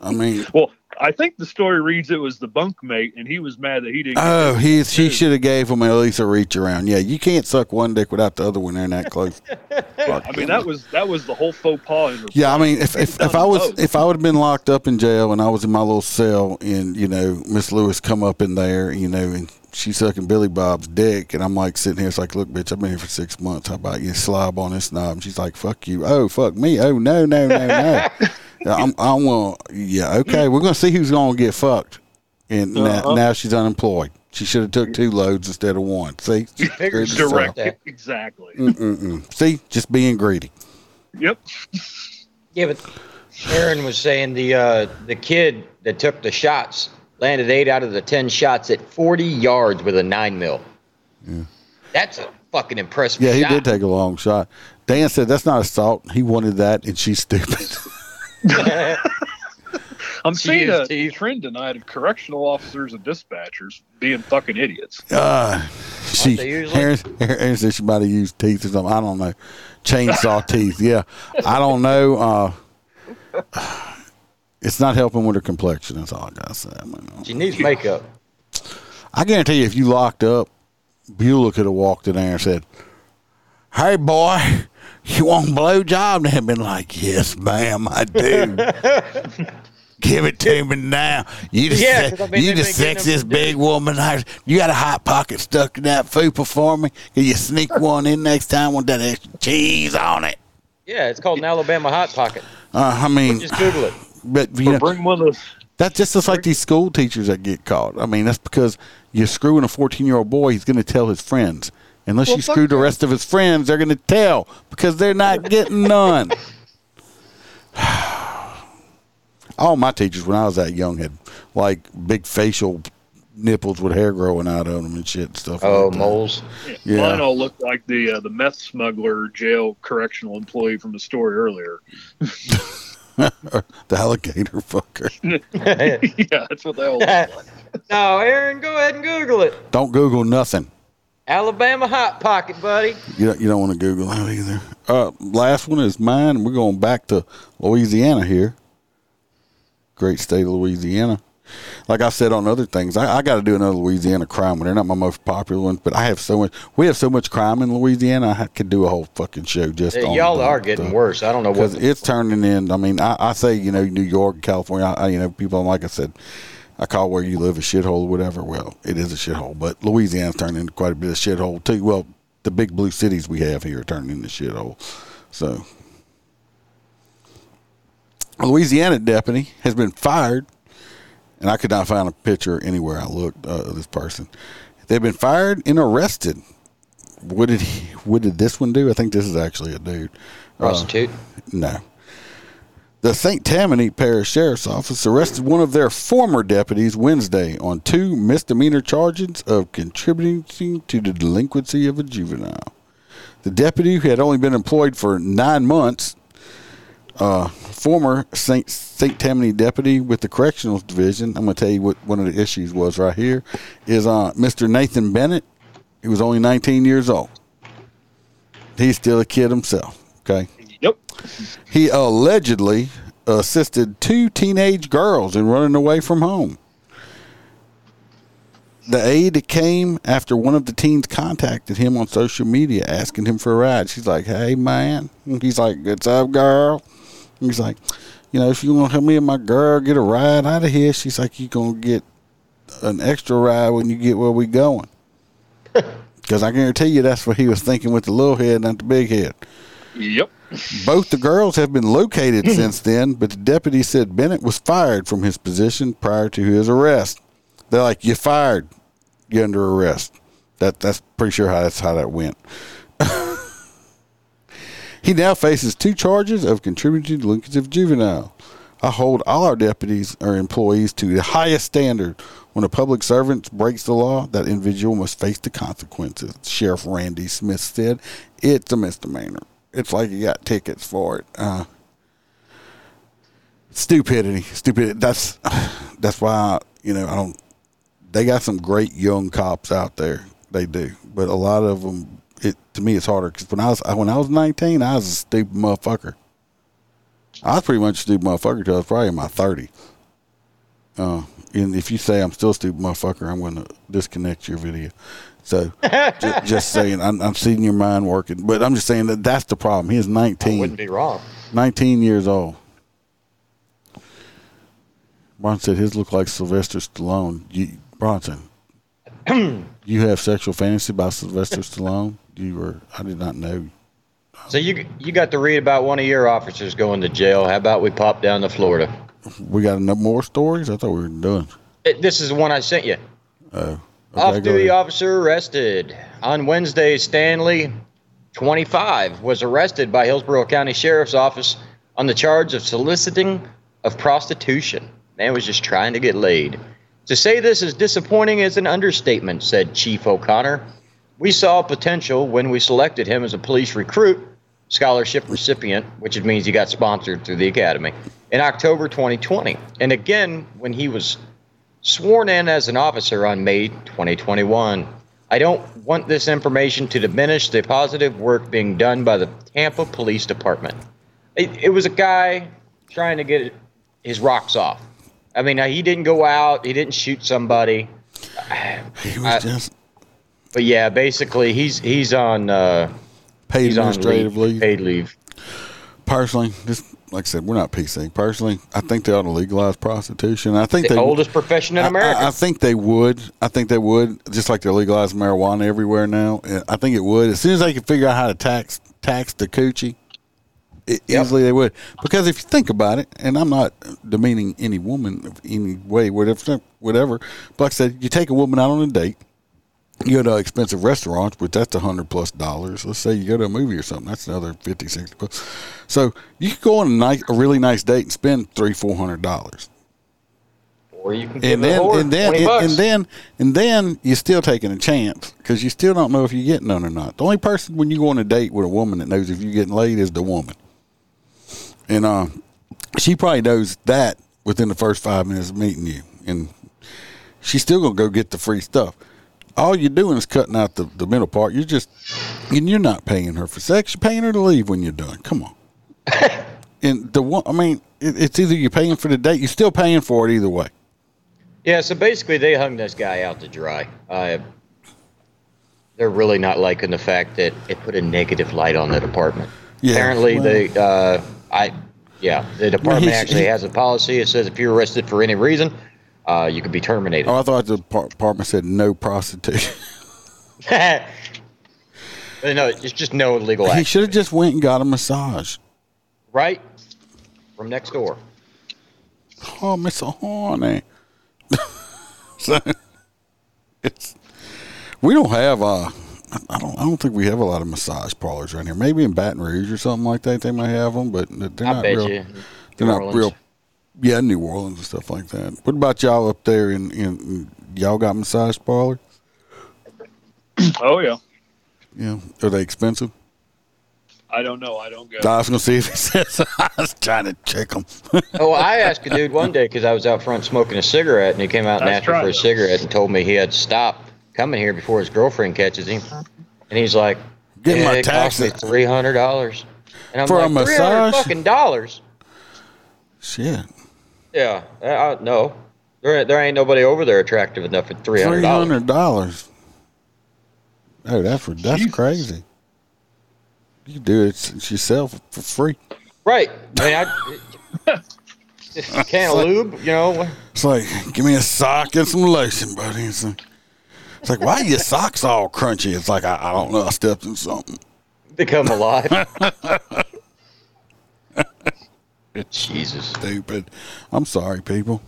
A: I mean,
C: Well, I think the story reads it was the bunkmate, and he was mad that he didn't.
A: oh, he she should have gave him at least a reach around. Yeah, you can't suck one dick without the other one in that close.
C: I mean, that was that was the whole faux pas.
A: Yeah, I mean, if if, if I was if I would have been locked up in jail and I was in my little cell and you know Miss Lewis come up in there, you know, and she's sucking Billy Bob's dick, and I'm like sitting here, it's like, look, bitch, I've been here for six months. How about you slob on this knob? And she's like, fuck you. Oh, fuck me. Oh no, no, no, no. Yeah, I'm I'm gonna yeah okay. We're gonna see who's gonna get fucked, and now,
C: Uh-huh.
A: now she's unemployed. She should have took two loads instead of one. See, She herself.
B: direct.
C: direct exactly.
A: Mm-mm-mm. See, just being greedy.
C: Yep.
B: Yeah, but Aaron was saying the uh, the kid that took the shots landed eight out of the ten shots at 40 yards with a nine mil. Yeah. That's a fucking impressive
A: Yeah, he
B: shot.
A: did take a long shot. Dan said that's not assault. He wanted that, and she's stupid.
C: I'm
B: She
C: seeing a
B: teeth.
C: trend tonight of correctional officers and dispatchers being fucking idiots.
A: Uh, she
B: they usually?
A: Aaron, Aaron said she might have used teeth or something. I don't know. Chainsaw teeth. Yeah, I don't know. Uh, it's not helping with her complexion. That's all I gotta say. I, mean,
B: She needs makeup.
A: I guarantee you, if you locked up, Beulah could have walked in there and said, "Hey, boy." You want a blowjob? And they'd been like, "Yes, ma'am, I do." Give it to me now. You just,
B: Yeah,
A: se-
B: I mean,
A: you
B: they've
A: the
B: been getting them
A: sexiest big woman. I, you got a hot pocket stuck in that fupa for me? Can you sneak one in next time with that extra cheese on it?
B: Yeah, it's called an Alabama hot pocket.
A: Uh, I mean,
B: Just Google it.
A: but you
C: Or
A: know,
C: bring one of those.
A: that's just just like these school teachers that get caught. I mean, that's because you're screwing a 14 year old boy. He's going to tell his friends. Unless
C: Well,
A: you
C: fuck
A: screw the rest of his friends, they're going to tell because they're not getting none. All my teachers, when I was that young, had like big facial nipples with hair growing out of them and shit and stuff.
B: Oh,
A: like
B: moles.
A: Yeah.
C: Mine all looked like the uh, the meth smuggler jail correctional employee from the story earlier.
A: the alligator fucker.
C: yeah, that's what they all look like.
B: no, Aaron, go ahead and Google it.
A: Don't Google nothing.
B: Alabama hot pocket, buddy.
A: You don't, you don't want to Google that either. Uh, last one is mine, and we're going back to Louisiana here. Great state of Louisiana. Like I said on other things, I, I got to do another Louisiana crime one. They're not my most popular ones, but I have so much. We have so much crime in Louisiana. I could do a whole fucking show just
B: Uh,
A: on
B: Y'all
A: the-
B: are getting
A: the-
B: worse. I don't know
A: because
B: what.
A: it's turning in. I mean, I, I say you know New York, California. I- you know people like I said, I call where you live a shithole or whatever. Well, it is a shithole, but Louisiana's turning into quite a bit of shithole too. Well, the big blue cities we have here are turning into shithole. So, a Louisiana deputy has been fired, and I could not find a picture anywhere I looked uh, of this person. They've been fired and arrested. What did he? What did this one do? I think this is actually a dude. Uh, no. The St. Tammany Parish Sheriff's Office arrested one of their former deputies Wednesday on two misdemeanor charges of contributing to the delinquency of a juvenile. The deputy, who had only been employed for nine months, uh, former St. St. Tammany deputy with the Correctional Division, I'm going to tell you what one of the issues was right here, is uh, Mr. Nathan Bennett. He was only 19 years old. He's still a kid himself. Okay.
C: Yep.
A: He allegedly assisted two teenage girls in running away from home. The aide came after one of the teens contacted him on social media asking him for a ride. She's like, "Hey man," he's like, "What's up, girl?" He's like, "You know, if you want to help me and my girl get a ride out of here," she's like, "You gonna get an extra ride when you get where we going." Because I guarantee you, that's what he was thinking with the little head, not the big head.
C: Yep.
A: Both the girls have been located since then, but the deputy said Bennett was fired from his position prior to his arrest. They're like, "You fired. You're under arrest." That that's pretty sure how that's how that went. he now faces two charges of contributing to the delinquency of juvenile. I hold all our deputies or employees to the highest standard. When a public servant breaks the law, that individual must face the consequences. Sheriff Randy Smith said, "It's a misdemeanor. It's like you got tickets for it." Uh, stupidity, stupidity. That's that's why you know I don't. They got some great young cops out there. They do, but a lot of them. It to me, it's harder because when I was when I was nineteen, I was a stupid motherfucker. I was pretty much a stupid motherfucker till I was probably in my thirties. Uh, and if you say I'm still a stupid motherfucker, I'm going to disconnect your video. So, just, just saying, I'm, I'm seeing your mind working, but I'm just saying that that's the problem. He is 19.
B: Wouldn't be wrong.
A: 19 years old. Bronson said his look like Sylvester Stallone. You, Bronson, you have sexual fantasy about Sylvester Stallone? You were, I did not know.
B: So you you got to read about one of your officers going to jail. How about we pop down to Florida?
A: We got enough more stories? I thought we were done.
B: It, this is the one I sent you.
A: Oh. Okay,
B: Off-duty officer arrested on Wednesday. Stanley, 25, was arrested by Hillsborough County Sheriff's Office on the charge of soliciting of prostitution. Man was just trying to get laid. To say this is disappointing is an understatement, said Chief O'Connor. We saw potential when we selected him as a police recruit, scholarship recipient, which means he got sponsored through the academy, in October 2020. And again, when he was sworn in as an officer on May 2021. I don't want this information to diminish the positive work being done by the Tampa Police Department. It, it was a guy trying to get his rocks off. I mean, he didn't go out, he didn't shoot somebody,
A: He was
B: I-
A: just
B: but yeah, basically he's he's on uh,
A: paid
B: he's on leave,
A: leave.
B: paid leave.
A: Personally, just like I said, we're not PC. Personally, I think they ought to legalize prostitution. I think
B: The
A: they
B: oldest profession in
A: I-
B: America.
A: I, I think they would. I think they would, just like they're legalizing marijuana everywhere now. I think it would. As soon as they can figure out how to tax tax the coochie, it,
B: Yep.
A: easily they would. Because if you think about it, and I'm not demeaning any woman of any way, whatever, whatever. But like I said, you take a woman out on a date. You go to expensive restaurants, but that's a hundred plus dollars. Let's say you go to a movie or something, that's another 50, 60 bucks. So you could go on a nice, a really nice date and spend three, four hundred dollars
B: or you can
A: and then and then and, and then and then you're still taking a chance because you still don't know if you're getting none or not. The only person when you go on a date with a woman that knows if you're getting laid is the woman, and uh, she probably knows that within the first five minutes of meeting you, and she's still gonna go get the free stuff. All you're doing is cutting out the, the middle part. You're just and you're not paying her for sex. You're paying her to leave when you're done. Come on. and the one, I mean, it, it's either you're paying for the date. You're still paying for it either way.
B: Yeah, so basically they hung this guy out to dry. Uh, they're really not liking the fact that it put a negative light on the department.
A: Yeah,
B: Apparently,
A: well-
B: they, uh, I, yeah, the department actually has a policy. It says if you're arrested for any reason, uh, you could be terminated.
A: Oh, I thought the par- department said no prostitution.
B: No, it's just no illegal
A: act.
B: he
A: should have just went and got a massage.
B: right? From next door.
A: Oh, Miss Horny. so it's we don't have uh I don't I don't think we have a lot of massage parlors around here. Maybe in Baton Rouge or something like that they might have them, but they're
B: I
A: not
B: bet
A: real.
B: you.
A: They're
B: New
A: not
B: Orleans.
A: real. Yeah, New Orleans and stuff like that. What about y'all up there in, in y'all got massage parlor?
C: Oh yeah.
A: Yeah, are they expensive?
C: I don't know. I don't go.
A: I was gonna see if he says. I was trying to check them.
B: Oh, I asked a dude one day because I was out front smoking a cigarette, and he came out and
C: That's
B: asked me for a cigarette and told me he had to stop coming here before his girlfriend catches him. And he's like,
A: Get
B: yeah,
A: my
B: it cost me
A: taxes.
B: three hundred dollars. And I'm
A: For a
B: like, three hundred
A: massage?
B: fucking dollars.
A: Shit,
B: Yeah, uh, uh, no, there there ain't nobody over there attractive enough for three hundred dollars.
A: hundred dollars. Oh, that's for, that's
C: Jesus.
A: crazy. You can do it yourself for free.
B: Right? I mean, I, just a can of lube, you know.
A: It's like, give me a sock and some lotion, buddy. It's like, it's like why are your socks all crunchy? It's like I, I don't know. I stepped in something.
B: Become alive. Jesus.
A: Stupid. I'm sorry, people.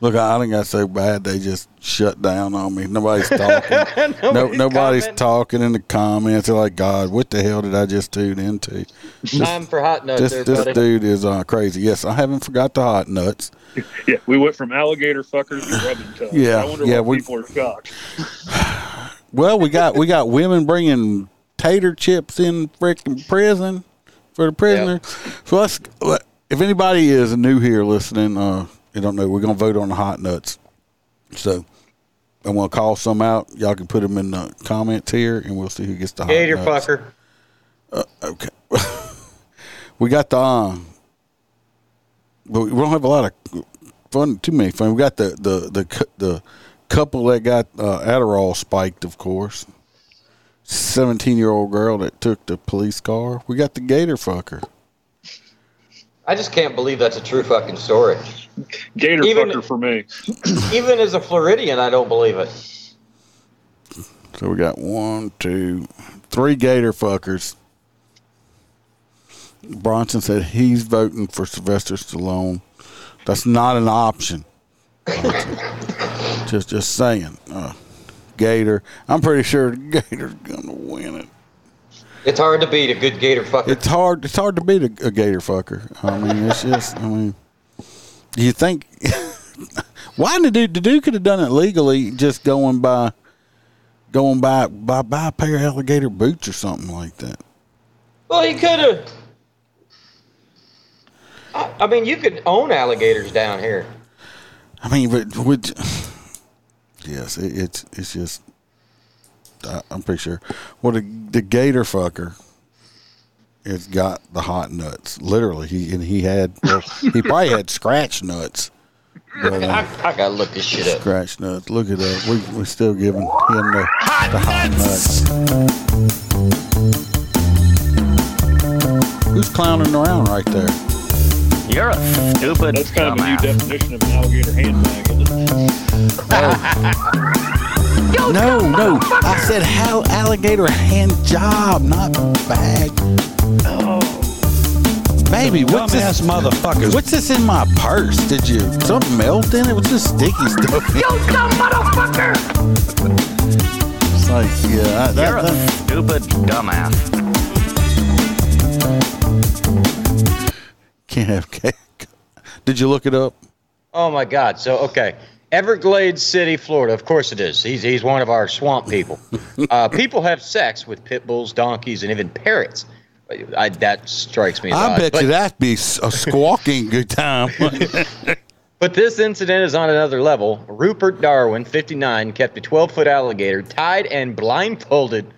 A: Look, I think got so bad they just shut down on me. Nobody's talking. no,
B: Nobody's
A: nobody's talking in the comments. They're like, God, what the hell did I just tune into?
B: Time for hot nuts,
A: This
B: there,
A: this dude is uh, crazy. Yes, I haven't forgot the hot nuts.
C: Yeah, we went from alligator fuckers to rubbing tubs.
A: Yeah,
C: I wonder
A: yeah,
C: why
A: we-
C: people are shocked.
A: Well, we got we got women bringing tater chips in freaking prison for the prisoner. So let's if anybody is new here listening, uh, you don't know, we're gonna vote on the hot nuts. So I'm gonna call some out. Y'all can put them in the comments here, and we'll see who gets the hot
B: Gator
A: nuts.
B: fucker.
A: Okay. we got the um, but we don't have a lot of fun. Too many fun. We got the the the the couple that got uh, Adderall spiked, of course. Seventeen year old girl that took the police car. We got the Gator fucker.
B: I just can't believe that's a true fucking story.
C: Gator
B: Even-
C: fucker for me.
B: Even as a Floridian, I don't believe it.
A: So we got one, two, three Gator fuckers. Bronson said he's voting for Sylvester Stallone. That's not an option. just, just saying. Uh, Gator. I'm pretty sure the Gator's gonna win it.
B: It's hard to beat a good Gator fucker.
A: It's hard. It's hard to beat a, a Gator fucker. I mean, it's just. I mean, you think? why the dude? The dude could have done it legally, just going by, going by, by, buy a pair of alligator boots or something like that.
B: well, he could have. I, I mean, you could own alligators down here.
A: I mean, but would yes, it, it's it's just. I, I'm pretty sure. Well, the, the Gator fucker. Has got the hot nuts, literally. He and he had, well, he probably had scratch nuts. But, uh,
B: I, I gotta look this shit up.
A: Scratch nuts. Look at that. We we still giving him the, the hot nuts. Who's clowning around right there?
D: You're a stupid
C: That's kind of a new
D: dumbass.
C: definition of an alligator handbag. Isn't?
A: No, no. I said how alligator hand job, not bag. Oh. Baby, what's
E: Dumbass
A: this?
E: motherfuckers.
A: What's this in my purse? Did you something melt in it? What's this sticky stuff?
D: You dumb motherfucker!
A: It's like yeah, I,
D: You're
A: that,
D: a
A: that,
D: stupid dumbass.
A: Can't have cake. Did you look it up?
B: Oh my God! So okay, Everglades City, Florida. Of course it is. He's he's one of our swamp people. uh, people have sex with pit bulls, donkeys, and even parrots. I, that strikes me. As
A: I
B: odd.
A: bet
B: but,
A: you that'd be a squawking good time.
B: But this incident is on another level. Rupert Darwin, 59, kept a 12 foot alligator tied and blindfolded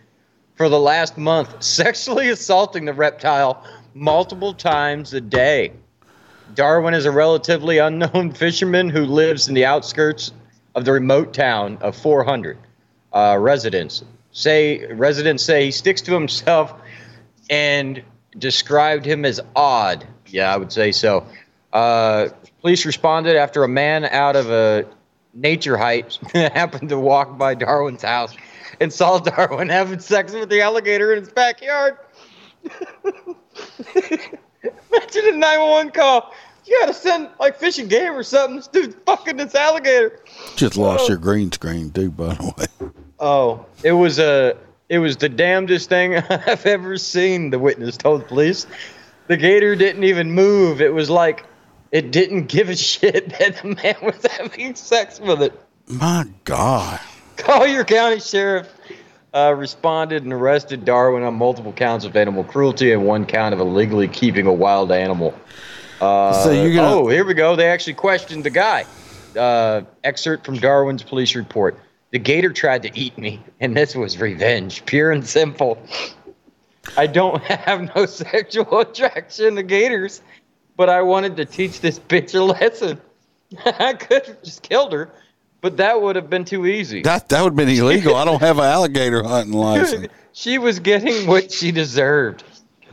B: for the last month, sexually assaulting the reptile multiple times a day. Darwin is a relatively unknown fisherman who lives in the outskirts of the remote town of 400. Uh, residents say residents say he sticks to himself and described him as odd. Yeah, I would say so. Uh, police responded after a man out of a nature hike happened to walk by Darwin's house and saw Darwin having sex with the alligator in his backyard. Imagine a 911 call. You gotta send like fish and game or something. This dude's fucking this alligator.
A: Just lost your green screen too, by the way.
B: Oh, it was a it was the damnedest thing I've ever seen. The witness told police. The gator didn't even move. It was like it didn't give a shit that the man was having sex with it.
A: My God.
B: Collier County Sheriff uh, responded and arrested Darwin on multiple counts of animal cruelty and one count of illegally keeping a wild animal. Uh,
A: So you're gonna-
B: oh, here we go. They actually questioned the guy. Uh, excerpt from Darwin's police report. The gator tried to eat me, and this was revenge, pure and simple. I don't have no sexual attraction to gators, but I wanted to teach this bitch a lesson. I could have just killed her, but that would have been too easy.
A: That that would have been illegal. I don't have an alligator hunting license.
B: she was getting what she deserved.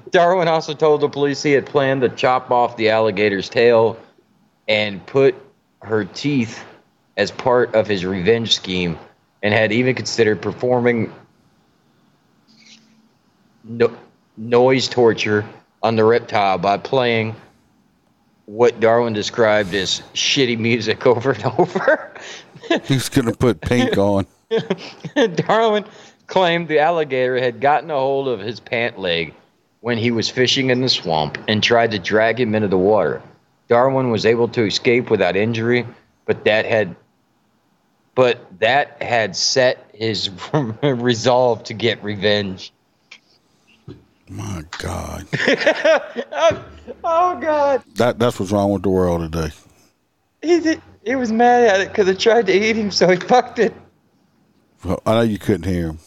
B: Darwin also told the police he had planned to chop off the alligator's tail and put her teeth as part of his revenge scheme and had even considered performing no- noise torture on the reptile by playing what Darwin described as shitty music over and over.
A: He's gonna put pink on.
B: Darwin claimed the alligator had gotten a hold of his pant leg when he was fishing in the swamp and tried to drag him into the water. Darwin was able to escape without injury, but that had but that had set his resolve to get revenge.
A: My God,
B: oh, oh God!
A: that that's what's wrong with the world today.
B: He did, he was mad at it because it tried to eat him, so he fucked it.
A: Well, I know you couldn't hear him.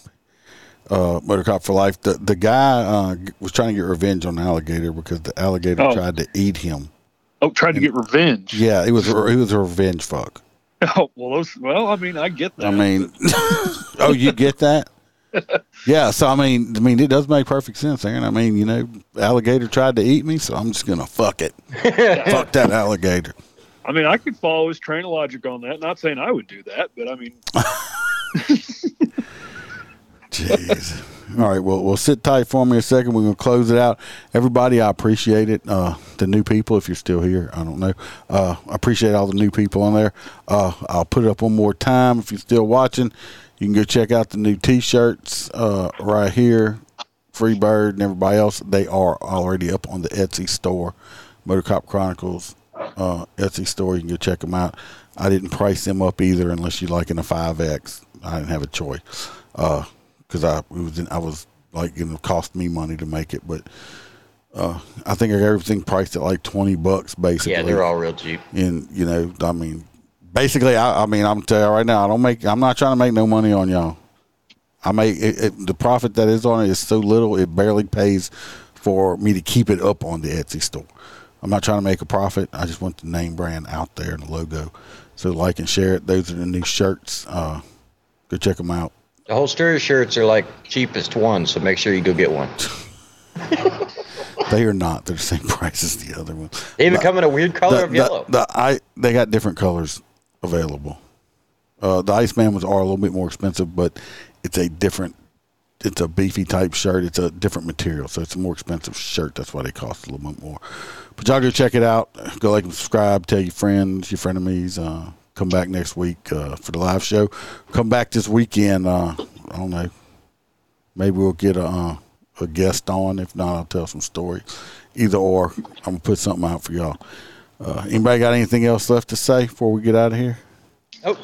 A: Uh, Motor Cop for Life. The the guy uh, was trying to get revenge on the alligator because the alligator
C: Oh.
A: tried to eat him.
C: Oh, tried to get revenge.
A: Yeah, it was it was a revenge fuck.
C: Oh, well, those, well, I mean, I get that.
A: I mean, oh, you get that? Yeah. So I mean, I mean, it does make perfect sense, Aaron. I mean, you know, alligator tried to eat me, so I'm just gonna fuck it. fuck that alligator.
C: I mean, I could follow his train of logic on that. Not saying I would do that, but I mean,
A: Jeez. All right. Well, we'll sit tight for me a second. We're gonna close it out. Everybody, I appreciate it. Uh, the new people, if you're still here, I don't know. Uh, I appreciate all the new people on there. Uh, I'll put it up one more time. If you're still watching, you can go check out the new T-shirts uh, right here. Freebird and everybody else, they are already up on the Etsy store, Motor Cop Chronicles uh, Etsy store. You can go check them out. I didn't price them up either, unless you like in a five X. I didn't have a choice because I it was in, I was like going to cost me money to make it, but uh, I think I got everything priced at like twenty bucks basically.
B: Yeah, they're all real cheap.
A: And you know, I mean, basically, I, I mean, I'm tell you right now, I don't make. I'm not trying to make no money on y'all. I make it, it, the profit that is on it is so little, it barely pays for me to keep it up on the Etsy store. I'm not trying to make a profit. I just want the name brand out there and the logo. So like and share it. Those are the new shirts. Uh, go check them out.
B: The whole stereo shirts are like cheapest one, so make sure you go get one.
A: They are not. They're the same price as the other one.
B: They even come in a weird color
A: the,
B: of yellow.
A: The, the I they got different colors available. Uh, the Iceman was are a little bit more expensive, but it's a different. It's a beefy type shirt. It's a different material, so it's a more expensive shirt. That's why they cost a little bit more. But y'all go check it out. Go like and subscribe. Tell your friends, your frenemies. Uh, come back next week uh, for the live show. Come back this weekend. Uh, I don't know. Maybe we'll get a uh, a guest on. If not, I'll tell some stories. Either or, I'm gonna put something out for y'all. Uh, anybody got anything else left to say before we get out of here?
B: oh,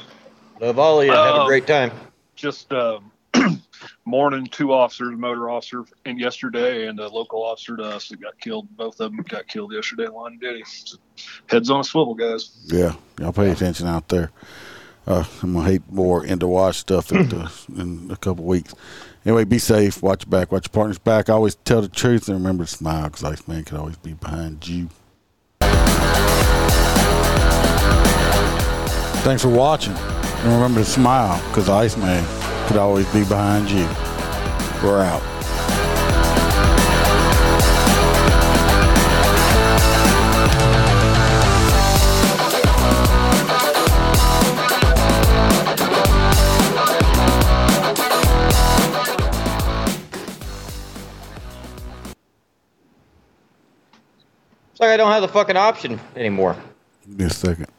B: love all of you. Have a
C: Oh.
B: great time.
C: just um, mourning two officers, a motor officer, and yesterday, and a local officer to us that got killed. Both of them got killed yesterday in line of duty. So, heads on a swivel, guys.
A: Yeah, y'all pay attention out there. Uh, I'm gonna hate more into watch stuff the, in a couple weeks. Anyway, be safe. Watch your back. Watch your partner's back. Always tell the truth and remember to smile because Ice Man can always be behind you. Thanks for watching. And remember to smile because Iceman could always be behind you. We're out.
B: It's like I don't have the fucking option anymore.
A: Give me a second.